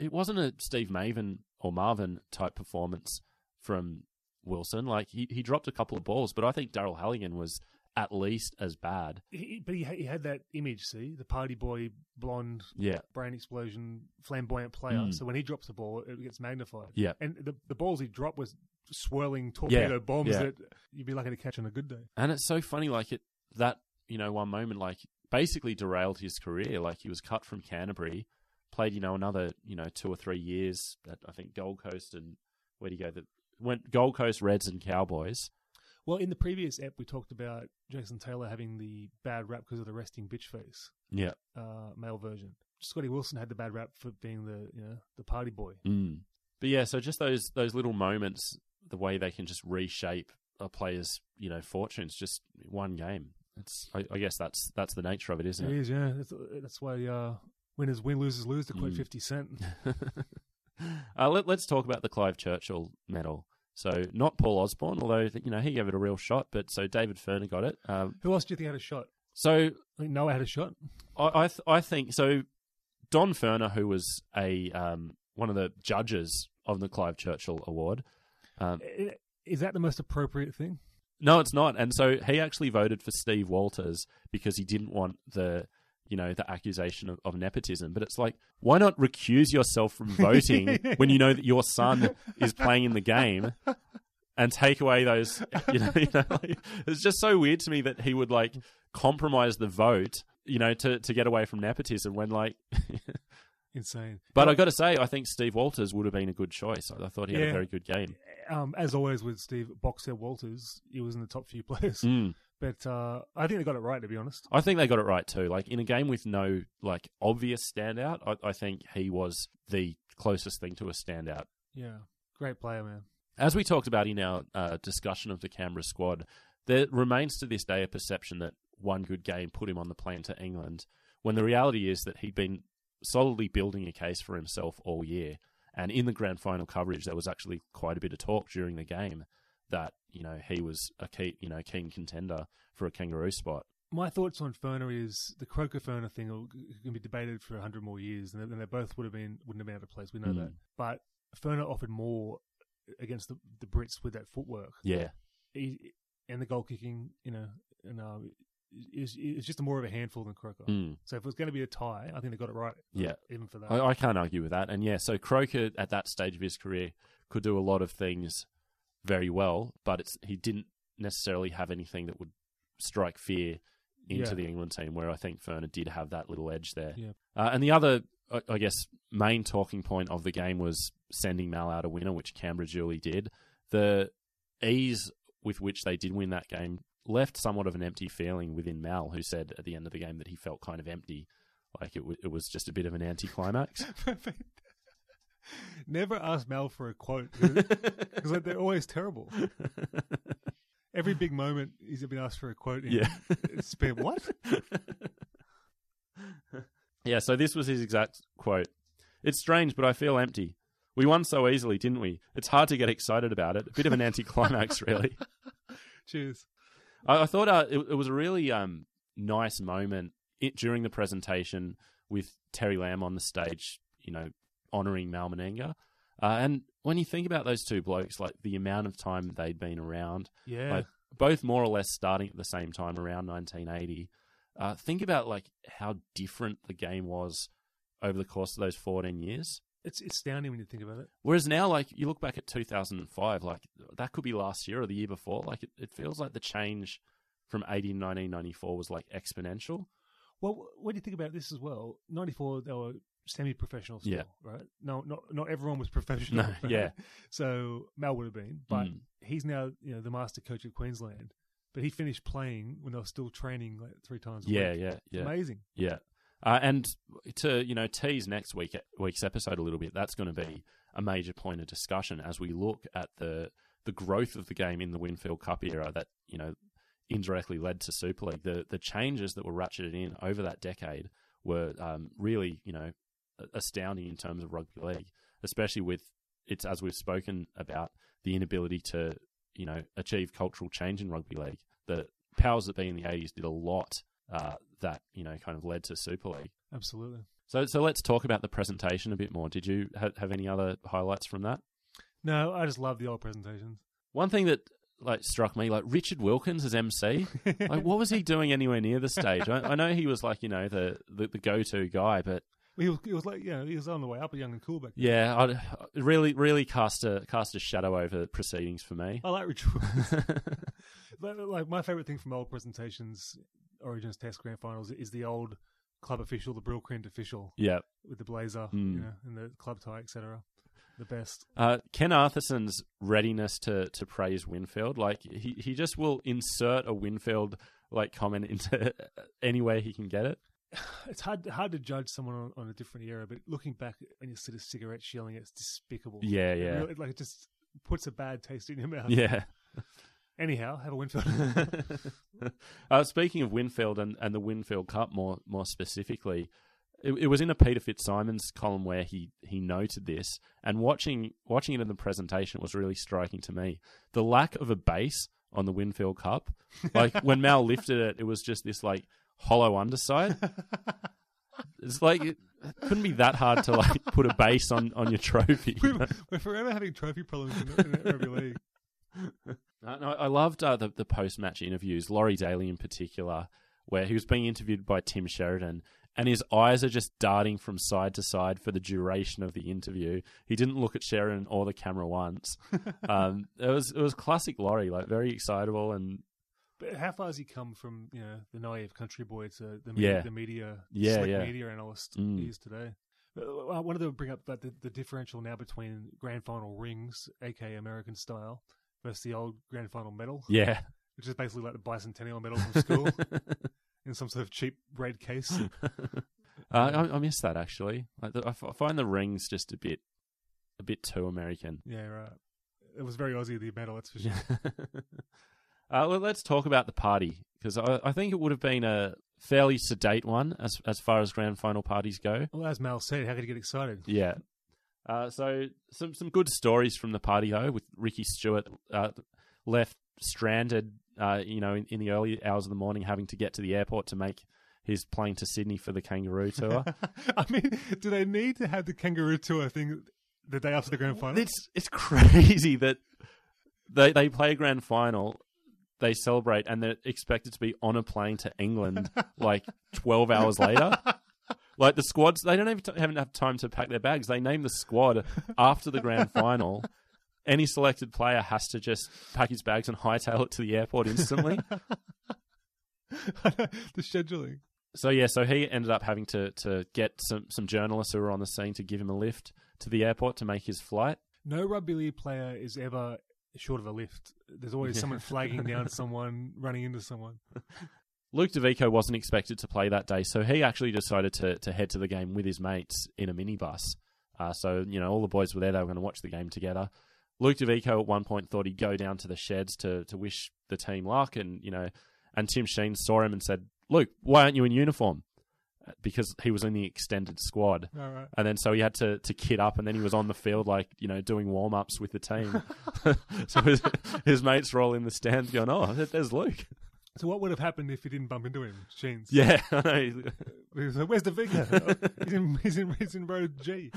it wasn't a Steve Maven or Marvin type performance from Wilson. Like, he, he dropped a couple of balls, but I think Daryl Halligan was at least as bad. He, but he, he had that image, see, the party boy, blonde, Yeah. brain explosion, flamboyant player. Mm. So when he drops the ball, it gets magnified. Yeah. And the, the balls he dropped was swirling torpedo Yeah, bombs yeah. that you'd be lucky to catch on a good day. And it's so funny, like it that you know one moment like basically derailed his career. Like he was cut from Canterbury, played you know another you know two or three years at I think Gold Coast and where do you go? That went Gold Coast Reds and Cowboys. Well, in the previous ep, we talked about Jason Taylor having the bad rap because of the resting bitch face Yeah. uh, male version. Scotty Wilson had the bad rap for being the you know the party boy. Mm. But yeah, so just those those little moments, the way they can just reshape a player's you know fortunes, just one game. It's I, I guess that's that's the nature of it, isn't It it? is, yeah. That's, that's why uh, winners win, losers lose. To quote Mm. Fifty Cent. uh, let, let's talk about the Clive Churchill medal. So not Paul Osborne, although you know he gave it a real shot. But so David Furner got it. Um, Who else do you think had a shot? so I Noa had a shot. I I, th- I think so. Don Furner, who was a um, one of the judges of the Clive Churchill Award. Um, Is that the most appropriate thing? no, it's not. And so he actually voted for Steve Walters because he didn't want the you know the accusation of, of nepotism. But it's like, why not recuse yourself from voting when you know that your son is playing in the game? And take away those, you know, you know like, it's just so weird to me that he would like compromise the vote, you know, to, to get away from nepotism when like, Insane. but I got to say, I think Steve Walters would have been a good choice. I, I thought he had a very good game. Um, as always with Steve Boxer Walters, he was in the top few players. Mm. But uh, I think they got it right, to be honest. I think they got it right too. Like in a game with no like obvious standout, I, I think he was the closest thing to a standout. Yeah, great player, man. As we talked about in our uh, discussion of the Canberra squad, there remains to this day a perception that one good game put him on the plane to England, when the reality is that he'd been solidly building a case for himself all year. And in the grand final coverage, there was actually quite a bit of talk during the game that you know he was a key, you know, keen contender for a kangaroo spot. My thoughts on Furner is the Croker Furner thing will- can be debated for hundred more years, and they both would have been wouldn't have been out of place. We know Mm. that, but Furner offered more against the, the Brits with that footwork. Yeah, he, and the goal kicking, you know, and is is just more of a handful than Croker. Mm. So if it was going to be a tie, I think they got it right. Yeah. even for that. I, I can't argue with that. And yeah, so Croker at that stage of his career could do a lot of things very well, but it's he didn't necessarily have anything that would strike fear into Yeah. the England team. Where I think Furner did have that little edge there. Yeah. Uh, and the other, I, I guess, main talking point of the game was sending Mal out a winner, which Canberra duly did. The ease with which they did win that game left somewhat of an empty feeling within Mal, who said at the end of the game that he felt kind of empty, like it, w- it was just a bit of an anticlimax. Never ask Mal for a quote because like, they're always terrible. Every big moment he's been asked for a quote. In. Yeah. it's been what? Yeah, so this was his exact quote. It's strange, but I feel empty. We won so easily, didn't we? It's hard to get excited about it. A bit of an anticlimax, really. Cheers. I, I thought uh, it, it was a really um, nice moment it, during the presentation with Terry Lamb on the stage, you know, honouring Mal Meninga. Uh, and when you think about those two blokes, like the amount of time they'd been around, Yeah. like both more or less starting at the same time around 1980. Uh, think about like how different the game was over the course of those 14 years. It's it's astounding when you think about it. Whereas now, like you look back at 2005, like that could be last year or the year before. Like it, it feels like the change from 80 to 1994 was like exponential. Well, when you think about this as well, '94 they were semi-professional still, Yeah. right? No, not not everyone was professional. No, right? yeah. So Mal would have been, but Mm. he's now you know the master coach of Queensland. But he finished playing when they were still training like three times. A Yeah, week. yeah, yeah. amazing. Yeah. Uh, and to you know tease next week week's episode a little bit, that's going to be a major point of discussion as we look at the the growth of the game in the Winfield Cup era that you know indirectly led to Super League. The the changes that were ratcheted in over that decade were um, really you know astounding in terms of rugby league, especially with it's as we've spoken about the inability to you know achieve cultural change in rugby league. The powers that be in the eighties did a lot uh, that you know kind of led to Super League. Absolutely. So so let's talk about the presentation a bit more. Did you ha- have any other highlights from that? No, I just love the old presentations. One thing that like struck me, like Richard Wilkins as MC, like what was he doing anywhere near the stage? I, I know he was like you know the the, the go to guy, but He was, he was like, yeah, he was on the way up, young and cool back then. yeah, I it really really cast a cast a shadow over proceedings for me. I like Richard. Like my favorite thing from old presentations, Origins Test Grand Finals, is the old club official, the Brylcreem official yeah. with the blazer, Mm. you know, and the club tie, etc. The best. Uh, Ken Arthurson's readiness to, to praise Winfield, like he, he just will insert a Winfield like comment into anywhere he can get it. It's hard hard to judge someone on, on a different era, but looking back when you see the cigarette shelling, it's despicable. Yeah, It yeah, really- like it just puts a bad taste in your mouth. yeah. Anyhow, have a Winfield. uh, speaking of Winfield and, and the Winfield Cup more more specifically, it, it was in a Peter Fitzsimons column where he, he noted this, and watching watching it in the presentation was really striking to me. The lack of a base on the Winfield Cup, like when Mal lifted it, it was just this like hollow underside. It's like it, it couldn't be that hard to like put a base on, on your trophy. you know? we're, we're forever having trophy problems in, in rugby league. Uh, no, I loved uh, the the post match interviews, Laurie Daly in particular, where he was being interviewed by Tim Sheridan, and his eyes are just darting from side to side for the duration of the interview. He didn't look at Sheridan or the camera once. um, it was it was classic Laurie, like very excitable and But how far has he come from you know the naive country boy to the media, Yeah. the media Yeah, slick yeah. media analyst Mm. he is today? Uh, I wanted to bring up that the, the differential now between grand final rings, aka American style, versus the old grand final medal, yeah. which is basically like the bicentennial medal from school in some sort of cheap red case. Uh, I, I miss that actually. Like the, I, f- I find the rings just a bit a bit too American. yeah, right. It was very Aussie the medal, that's for sure. uh, well, let's talk about the party because I, I think it would have been a fairly sedate one as as far as grand final parties go. Well, as Mal said, how could you get excited? Yeah. Uh, so some some good stories from the party though, with Ricky Stuart uh, left stranded, uh, you know, in, in the early hours of the morning, having to get to the airport to make his plane to Sydney for the kangaroo tour. I mean, do they need to have the kangaroo tour thing the day after the grand final? it's it's crazy that they they play a grand final, they celebrate, and they're expected to be on a plane to England like twelve hours later. Like the squads, they don't even t- haven't have time to pack their bags. They name the squad after the grand final. Any selected player has to just pack his bags and hightail it to the airport instantly. the scheduling. so yeah, so he ended up having to to get some some journalists who were on the scene to give him a lift to the airport to make his flight. No rugby league player is ever short of a lift. There's always someone flagging down someone, running into someone. Luke Davico wasn't expected to play that day, so he actually decided to, to head to the game with his mates in a minibus. Uh, so, you know, all the boys were there, they were going to watch the game together. Luke Davico at one point thought he'd go down to the sheds to, to wish the team luck, and, you know, and Tim Sheens saw him and said, Luke, why aren't you in uniform? Because he was in the extended squad. Right. And then so he had to, to kit up, and then he was on the field, like, you know, doing warm ups with the team. so his, his mates were all in the stands going, Oh, there's Luke. So what would have happened if he didn't bump into him? Sheens. Yeah, I know. He was like, Where's the vicar? Oh, he's, in, he's, in, he's in road G.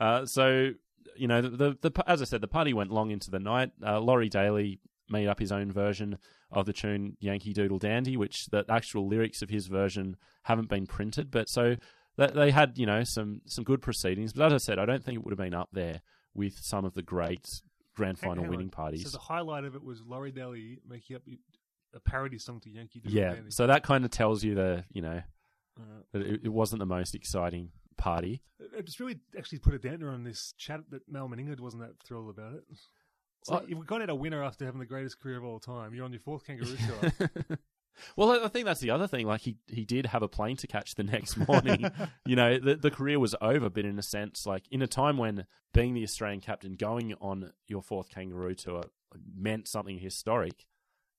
Uh, so you know, the, the, the as I said, the party went long into the night. Uh, Laurie Daly made up his own version of the tune Yankee Doodle Dandy, which the actual lyrics of his version haven't been printed. But so that they had, you know, some some good proceedings. But as I said, I don't think it would have been up there with some of the great grand final winning parties. So the highlight of it was Laurie Daly making up a parody song to Yankee Doodle yeah, Dandy. so that kind of tells you the, you know, Uh, that it, it wasn't the most exciting party. it just really actually put a dampener on this chat that Mal Meninga wasn't that thrilled about it. So Well- if we got out a winner after having the greatest career of all time, you're on your fourth kangaroo tour. well, I think that's the other thing. Like he he did have a plane to catch the next morning. you know, the the career was over, but in a sense, like in a time when being the Australian captain, going on your fourth kangaroo tour meant something historic.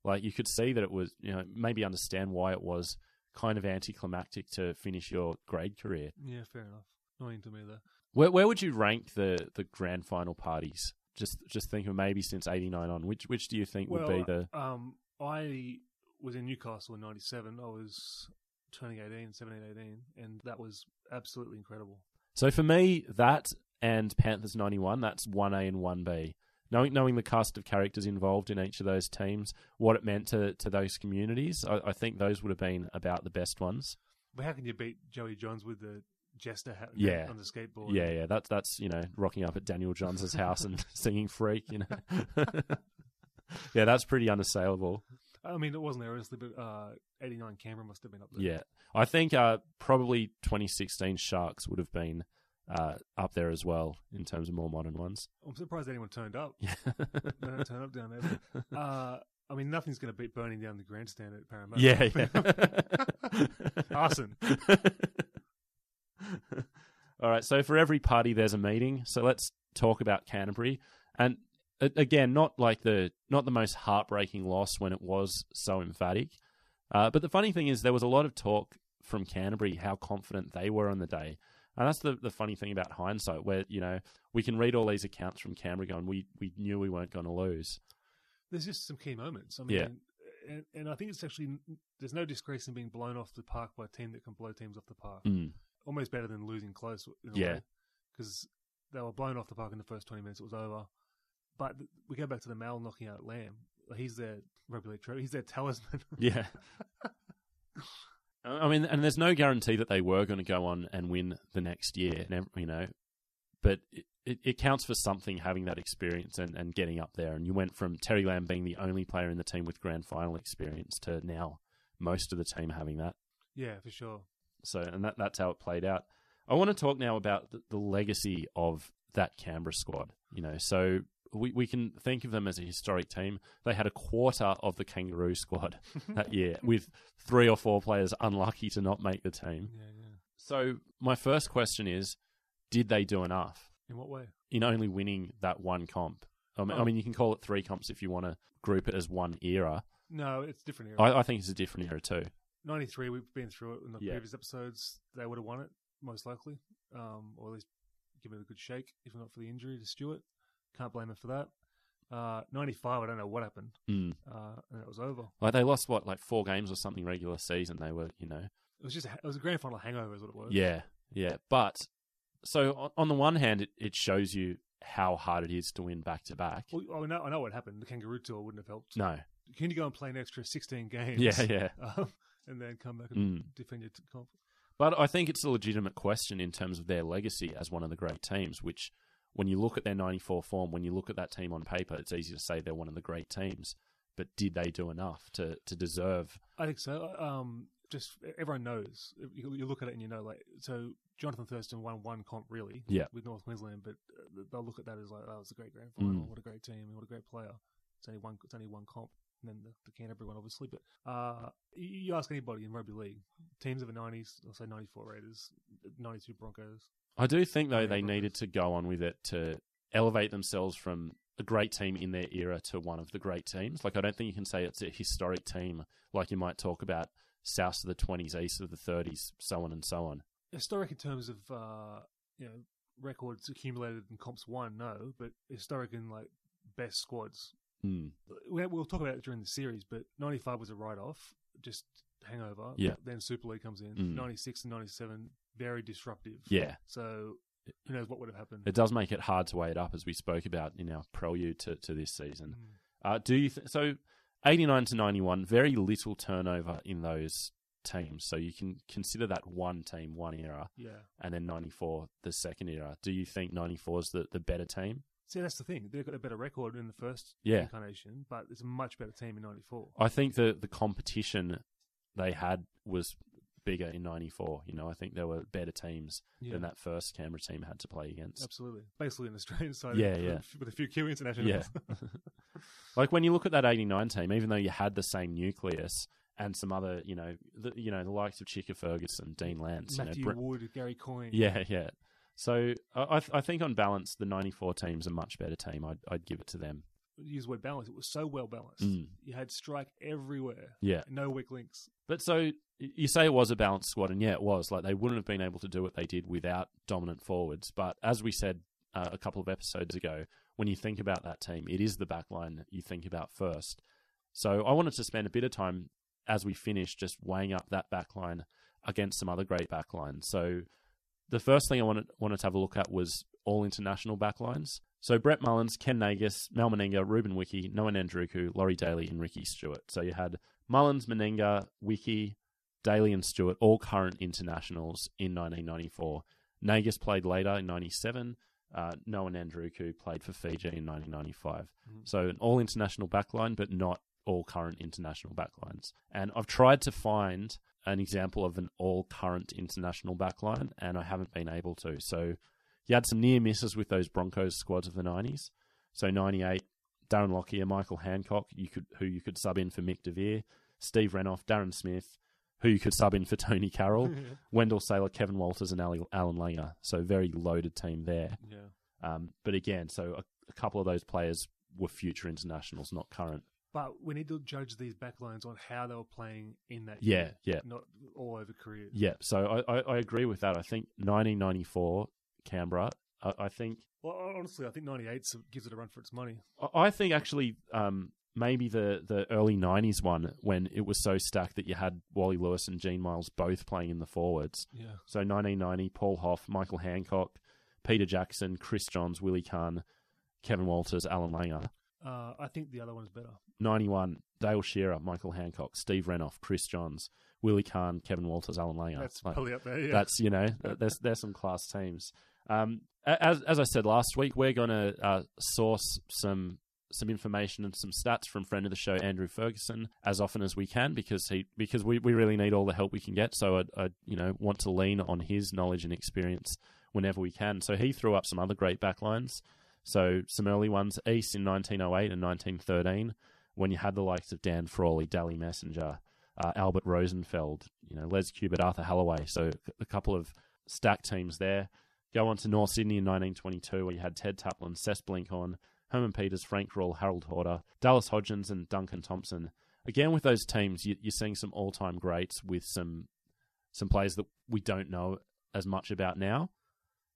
Like you could see that it was, you know, maybe understand why it was kind of anticlimactic to finish your grade career. yeah, fair enough. Not into me though. Where where would you rank the the grand final parties? Just just think of maybe since '89 on. Which which do you think would be the um, I was in Newcastle in '97. I was turning 18, 17, 18, and that was absolutely incredible. So for me, that and Panthers '91, that's one A and one B. Knowing knowing the cast of characters involved in each of those teams, what it meant to to those communities, I, I think those would have been about the best ones. But how can you beat Joey Johns with the jester hat Yeah. on the skateboard? Yeah, yeah, that's that's you know rocking up at Daniel Johns' house and singing "Freak," you know. yeah, that's pretty unassailable. I mean, it wasn't there honestly, but uh, '89 Canberra must have been up there. Yeah, I think uh, probably 2016 Sharks would have been uh, up there as well in terms of more modern ones. I'm surprised anyone turned up. Yeah. they don't turn up down there. But, uh, I mean, nothing's going to beat burning down the grandstand at Parramatta. Yeah, yeah. Arson. All right. So for every party, there's a meeting. So let's talk about Canterbury, and again, not like the not the most heartbreaking loss when it was so emphatic. Uh, but the funny thing is, there was a lot of talk from Canterbury how confident they were on the day, and that's the the funny thing about hindsight, where you know we can read all these accounts from Canterbury going, we we knew we weren't going to lose. There's just some key moments. I mean, Yeah. and, and I think it's actually there's no disgrace in being blown off the park by a team that can blow teams off the park. Mm. Almost better than losing close. Yeah. because they were blown off the park in the first 20 minutes. It was over. But we go back to the Mal knocking out Lamb. He's their rugby league trophy. He's their talisman. Yeah. I mean, and there's no guarantee that they were going to go on and win the next year, you know, but it, it, it counts for something having that experience and, and getting up there. And you went from Terry Lamb being the only player in the team with grand final experience to now most of the team having that. yeah, for sure. So, and that, that's how it played out. I want to talk now about the, the legacy of that Canberra squad. You know, so we, we can think of them as a historic team. They had a quarter of the Kangaroo squad that year, with three or four players unlucky to not make the team. Yeah, yeah. So, my first question is did they do enough In what way? in only winning that one comp? I mean, I Oh. mean you can call it three comps if you want to group it as one era. No, it's different era. I, I think it's a different era too. 93, we've been through it in the Yeah. previous episodes. They would have won it, most likely. Um, or at least give it a good shake, if not for the injury to Stuart. Can't blame him for that. Uh, 95, I don't know what happened. Mm. Uh, and it was over. Like they lost what, like four games or something regular season. They were, you know, It was just, a, it was a grand final hangover, is what it was. Yeah, yeah. But so on, on the one hand, it, it shows you how hard it is to win back to back. Well, I know, I know what happened. The Kangaroo Tour wouldn't have helped. No. Can you go and play an extra 16 games? Yeah, yeah. Um, and then come back and Mm. defend your comp. But I think it's a legitimate question in terms of their legacy as one of the great teams, which when you look at their 94 form, when you look at that team on paper, it's easy to say they're one of the great teams. But did they do enough to, to deserve? I think so. Um, just everyone knows. You, you look at it and you know, like, so Jonathan Thurston won one comp really, Yeah. with North Queensland, but uh, they'll look at that as like, oh, was a great grand final. Mm. What a great team! What a great player. It's only one. It's only one comp. And then the, the Canterbury one, obviously. But uh, you, ask anybody in rugby league, teams of the '90s, I'll say '94 Raiders, '92 Broncos. I do think, though, they Broncos. needed to go on with it to elevate themselves from a great team in their era to one of the great teams. Like, I don't think you can say it's a historic team like you might talk about south of the 20s, east of the 30s, so on and so on. Historic in terms of uh, you know records accumulated and comps won, no, but historic in like best squads. Mm. we- we'll talk about it during the series, but 95 was a write off, just hangover. Yeah. Then Super League comes in. Mm. 96 and 97, very disruptive. Yeah. So who knows what would have happened. It does make it hard to weigh it up, as we spoke about in our prelude to, to this season. Mm. Uh, do you th- so? Eighty nine to ninety one, very little turnover in those teams. So you can consider that one team, one era, Yeah. and then ninety four the second era. Do you think ninety four is the, the better team? See, that's the thing. They've got a better record in the first Yeah. incarnation, but it's a much better team in '94. I think the the competition they had was bigger in '94. You know, I think there were better teams Yeah. than that first Canberra team had to play against. Absolutely. Basically, an Australian side. Yeah, yeah. With a few Q internationals. Yeah. like when you look at that '89 team, even though you had the same nucleus and some other, you know, the, you know, the likes of Chicka Ferguson, Dean Lance, you know, Matthew Wood, Gary Coyne. yeah, yeah. So I, I th- I think on balance, the '94 team's a much better team. I'd, I'd give it to them. Use the word balance. It was so well balanced. Mm. You had strike everywhere. Yeah. No weak links. But so you say it was a balanced squad, and yeah, it was. Like they wouldn't have been able to do what they did without dominant forwards. But as we said uh, a couple of episodes ago, when you think about that team, it is the back line you think about first. So I wanted to spend a bit of time as we finish just weighing up that back line against some other great back lines. So the first thing I wanted wanted to have a look at was all international backlines. So Brett Mullins, Ken Nagas, Mal Meninga, Ruben Wiki, Noa Nadruku, Laurie Daly, and Ricky Stuart. So you had Mullins, Meninga, Wiki, Daly, and Stuart, all current internationals in 1994. Nagas played later in 97. Uh, Noa Nadruku played for Fiji in 1995. So an all international backline, but not all current international backlines. And I've tried to find an example of an all current international backline, and I haven't been able to. So you had some near misses with those Broncos squads of the 90s. So 98, Darren Lockyer, Michael Hancock, you could who you could sub in for Mick DeVere, Steve Renouf, Darren Smith, who you could sub in for Tony Carroll, Wendell Sailor, Kevin Walters, and Ali- Allan Langer. So very loaded team there. Yeah. Um, but again, so a, a couple of those players were future internationals, not current. But we need to judge these backlines on how they were playing in that Yeah, year, yeah. not all over careers. Yeah, so I, I, I agree with that. I think 1994 Canberra. I, I think Well, honestly, I think 98 gives it a run for its money. I- I think actually um, maybe the, the early 90s one when it was so stacked that you had Wally Lewis and Gene Miles both playing in the forwards. Yeah. So 1990, Paul Hauff, Michael Hancock, Peter Jackson, Chris Johns, Willie Carne, Kevin Walters, Allan Langer. Uh, I think the other one is better. 91, Dale Shearer, Michael Hancock, Steve Renouf, Chris Johns, Willie Carne, Kevin Walters, Allan Langer. That's Like, probably up there. Yeah. That's you know, there's there's some class teams. Um, as as I said last week, we're going to uh, source some some information and some stats from friend of the show Andrew Ferguson as often as we can because he because we, we really need all the help we can get. So I, I you know want to lean on his knowledge and experience whenever we can. So he threw up some other great backlines. So some early ones, East in 1908 and 1913, when you had the likes of Dan Frawley, Dally Messenger, uh, Albert Rosenfeld, you know, Les Cubitt, Arthur Halloway. So a couple of stacked teams there. Go on to North Sydney in 1922, where you had Ted Taplin, Cec Blinkhorn, Herman Peters, Frank Rull, Harold Horder, Dallas Hodgins, and Duncan Thompson. Again, with those teams, you, you're seeing some all-time greats with some some players that we don't know as much about now.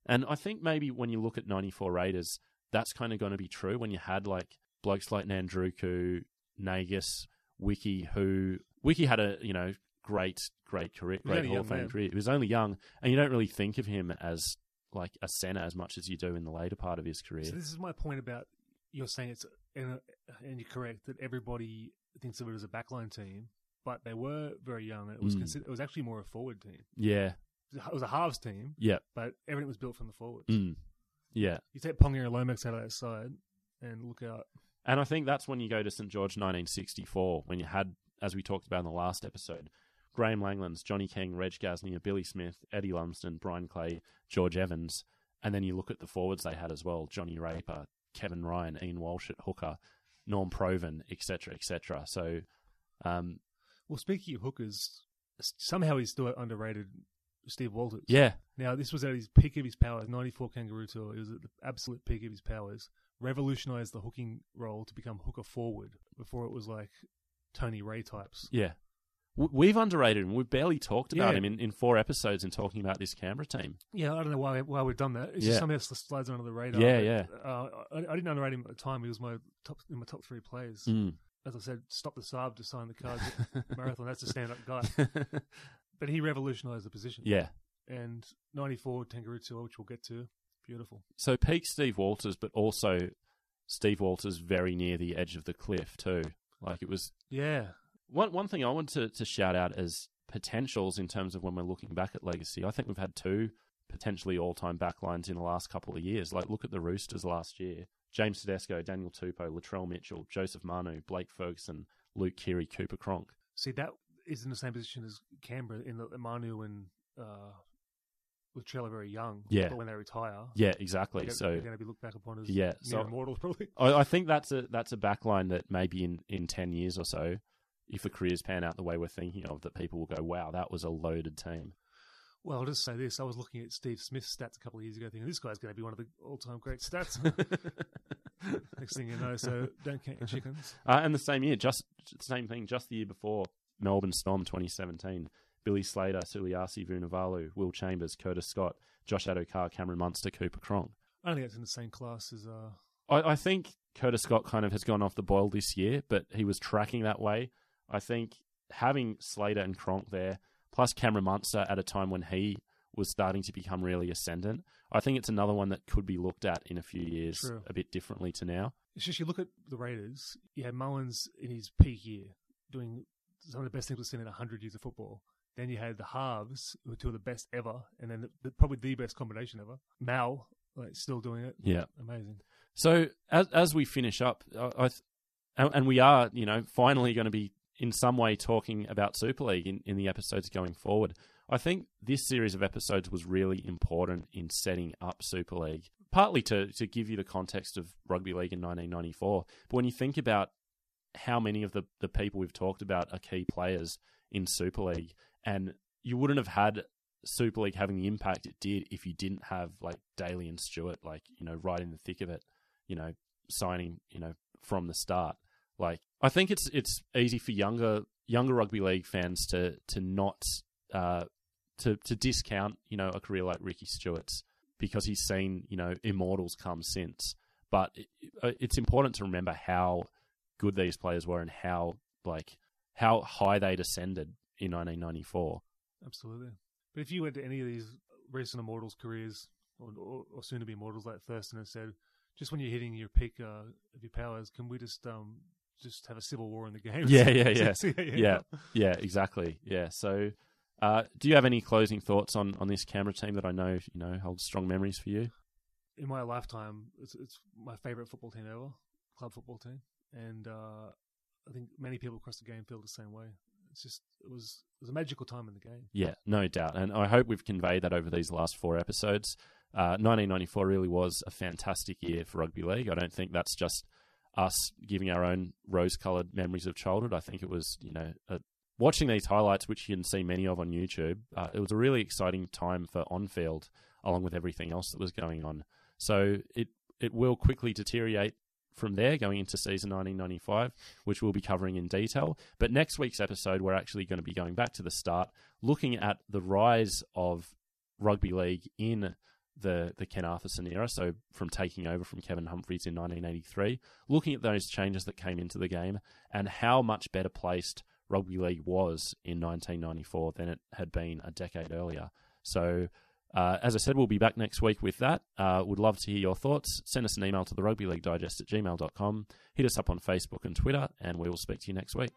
And I think maybe when you look at 94 Raiders, that's kind of going to be true when you had like blokes like Nadruku, Nagas, Wiki, who Wiki had a you know great great career, great Hall of Fame man. career. He was only young, and you don't really think of him as like a centre as much as you do in the later part of his career. So this is my point about you're saying it's and, and you're correct that everybody thinks of it as a backline team, but they were very young. and It was Mm. consider- it was actually more a forward team. yeah, It was a halves team, yeah, but everything was built from the forwards. mm. Yeah. You take Pongia and Lomax out of that side, and look out. And I think that's when you go to St George 1964, when you had, as we talked about in the last episode, Graeme Langlands, Johnny King, Reg Gasnier, Billy Smith, Eddie Lumsden, Brian Clay, George Evans, and then you look at the forwards they had as well: Johnny Raper, Kevin Ryan, Ian Walsh at hooker, Norm Provan, etc., etc. So, um, Well, speaking of hookers, somehow he's still underrated. Steve Walters. yeah, Now this was at his peak of his powers. '94 Kangaroo Tour. It was at the absolute peak of his powers. Revolutionized the hooking role to become hooker forward. Before it was like Tony Ray types. yeah. We've underrated him. We've barely talked about Yeah. him in, in four episodes in talking about this Canberra team. Yeah, I don't know why why we've done that. It's Yeah. just somehow it slides under the radar. Yeah, but, Uh, I, I didn't underrate him at the time. He was my top in my top three players. Mm. As I said, stop the Saab to sign the cards marathon. That's a stand up guy. But he revolutionized the position. yeah. And '94 Kangaroo which we'll get to, beautiful. So peak Steve Walters, but also Steve Walters very near the edge of the cliff too. Like it was Yeah. one one thing I want to, to shout out as potentials in terms of when we're looking back at legacy. I think we've had two potentially all time backlines in the last couple of years. Like look at the Roosters last year. James Tedesco, Daniel Tupou, Latrell Mitchell, Joseph Manu, Blake Ferguson, Luke Keary, Cooper Cronk. See, that is in the same position as Canberra in that Manu and uh, Latrell are very young. Yeah. But when they retire, Yeah, exactly. they're, so they're going to be looked back upon as Yeah, so- immortals, probably. I, I think that's a that's a backline that maybe in, in ten years or so, if the careers pan out the way we're thinking of, that people will go, "Wow, that was a loaded team." Well, I'll just say this. I was looking at Steve Smith's stats a couple of years ago thinking, this guy's going to be one of the all-time great stats. Next thing you know, so don't count your chickens. Uh, and the same year, just the same thing, just the year before, Melbourne Storm 2017. Billy Slater, Suliasi Vunivalu, Will Chambers, Curtis Scott, Josh Addo-Carr, Cameron Munster, Cooper Cronk. I don't think it's in the same class as... Uh, I, I think Curtis Scott kind of has gone off the boil this year, but he was tracking that way. I think having Slater and Cronk there, plus Cameron Munster at a time when he was starting to become really ascendant, I think it's another one that could be looked at in a few years True. a bit differently to now. It's just you look at the Raiders. You had Mullins in his peak year doing some of the best things we've seen in hundred years of football. Then you had the halves, who were two of the best ever, and then the, the, probably the best combination ever. Mal, like still doing it. Yeah. amazing. So as as we finish up, I, I and we are, you know, finally going to be in some way talking about Super League in, in the episodes going forward. I think this series of episodes was really important in setting up Super League, partly to to give you the context of rugby league in 1994. But when you think about how many of the the people we've talked about are key players in Super League, and you wouldn't have had Super League having the impact it did if you didn't have like Daly and Stuart, like you know, right in the thick of it you know, signing, you know, from the start. Like, I think it's it's easy for younger younger rugby league fans to to not uh, to to discount, you know, a career like Ricky Stuart's because he's seen, you know, immortals come since. But it, it's important to remember how good these players were and how like how high they descended in 1994. Absolutely. But if you went to any of these recent Immortals careers, or, or, or soon to be Immortals like Thurston, and said, just when you're hitting your peak uh, of your powers, can we just um just have a civil war in the game? Yeah, yeah, yeah. See how you end yeah, yeah, exactly. Yeah. So, uh, do you have any closing thoughts on, on this Canberra team that I know you know holds strong memories for you? in my lifetime, it's, it's my favorite football team ever, club football team, and uh, I think many people across the game feel the same way. It's just it was it was a magical time in the game. Yeah, no doubt. And I hope we've conveyed that over these last four episodes. Uh, 1994 really was a fantastic year for rugby league. I don't think that's just us giving our own rose-coloured memories of childhood. I think it was, you know, a, watching these highlights, which you can see many of on YouTube. Uh, it was a really exciting time for on-field, along with everything else that was going on. So it it will quickly deteriorate from there going into season 1995, which we'll be covering in detail. But next week's episode, we're actually going to be going back to the start, looking at the rise of rugby league in the the Ken Arthurson era. So from taking over from Kevin Humphreys in 1983, looking at those changes that came into the game and how much better placed rugby league was in 1994 than it had been a decade earlier. So. Uh, as I said, we'll be back next week with that. Uh, would love to hear your thoughts. Send us an email to the rugby league digest at gmail.com. Hit us up on Facebook and Twitter, and we will speak to you next week.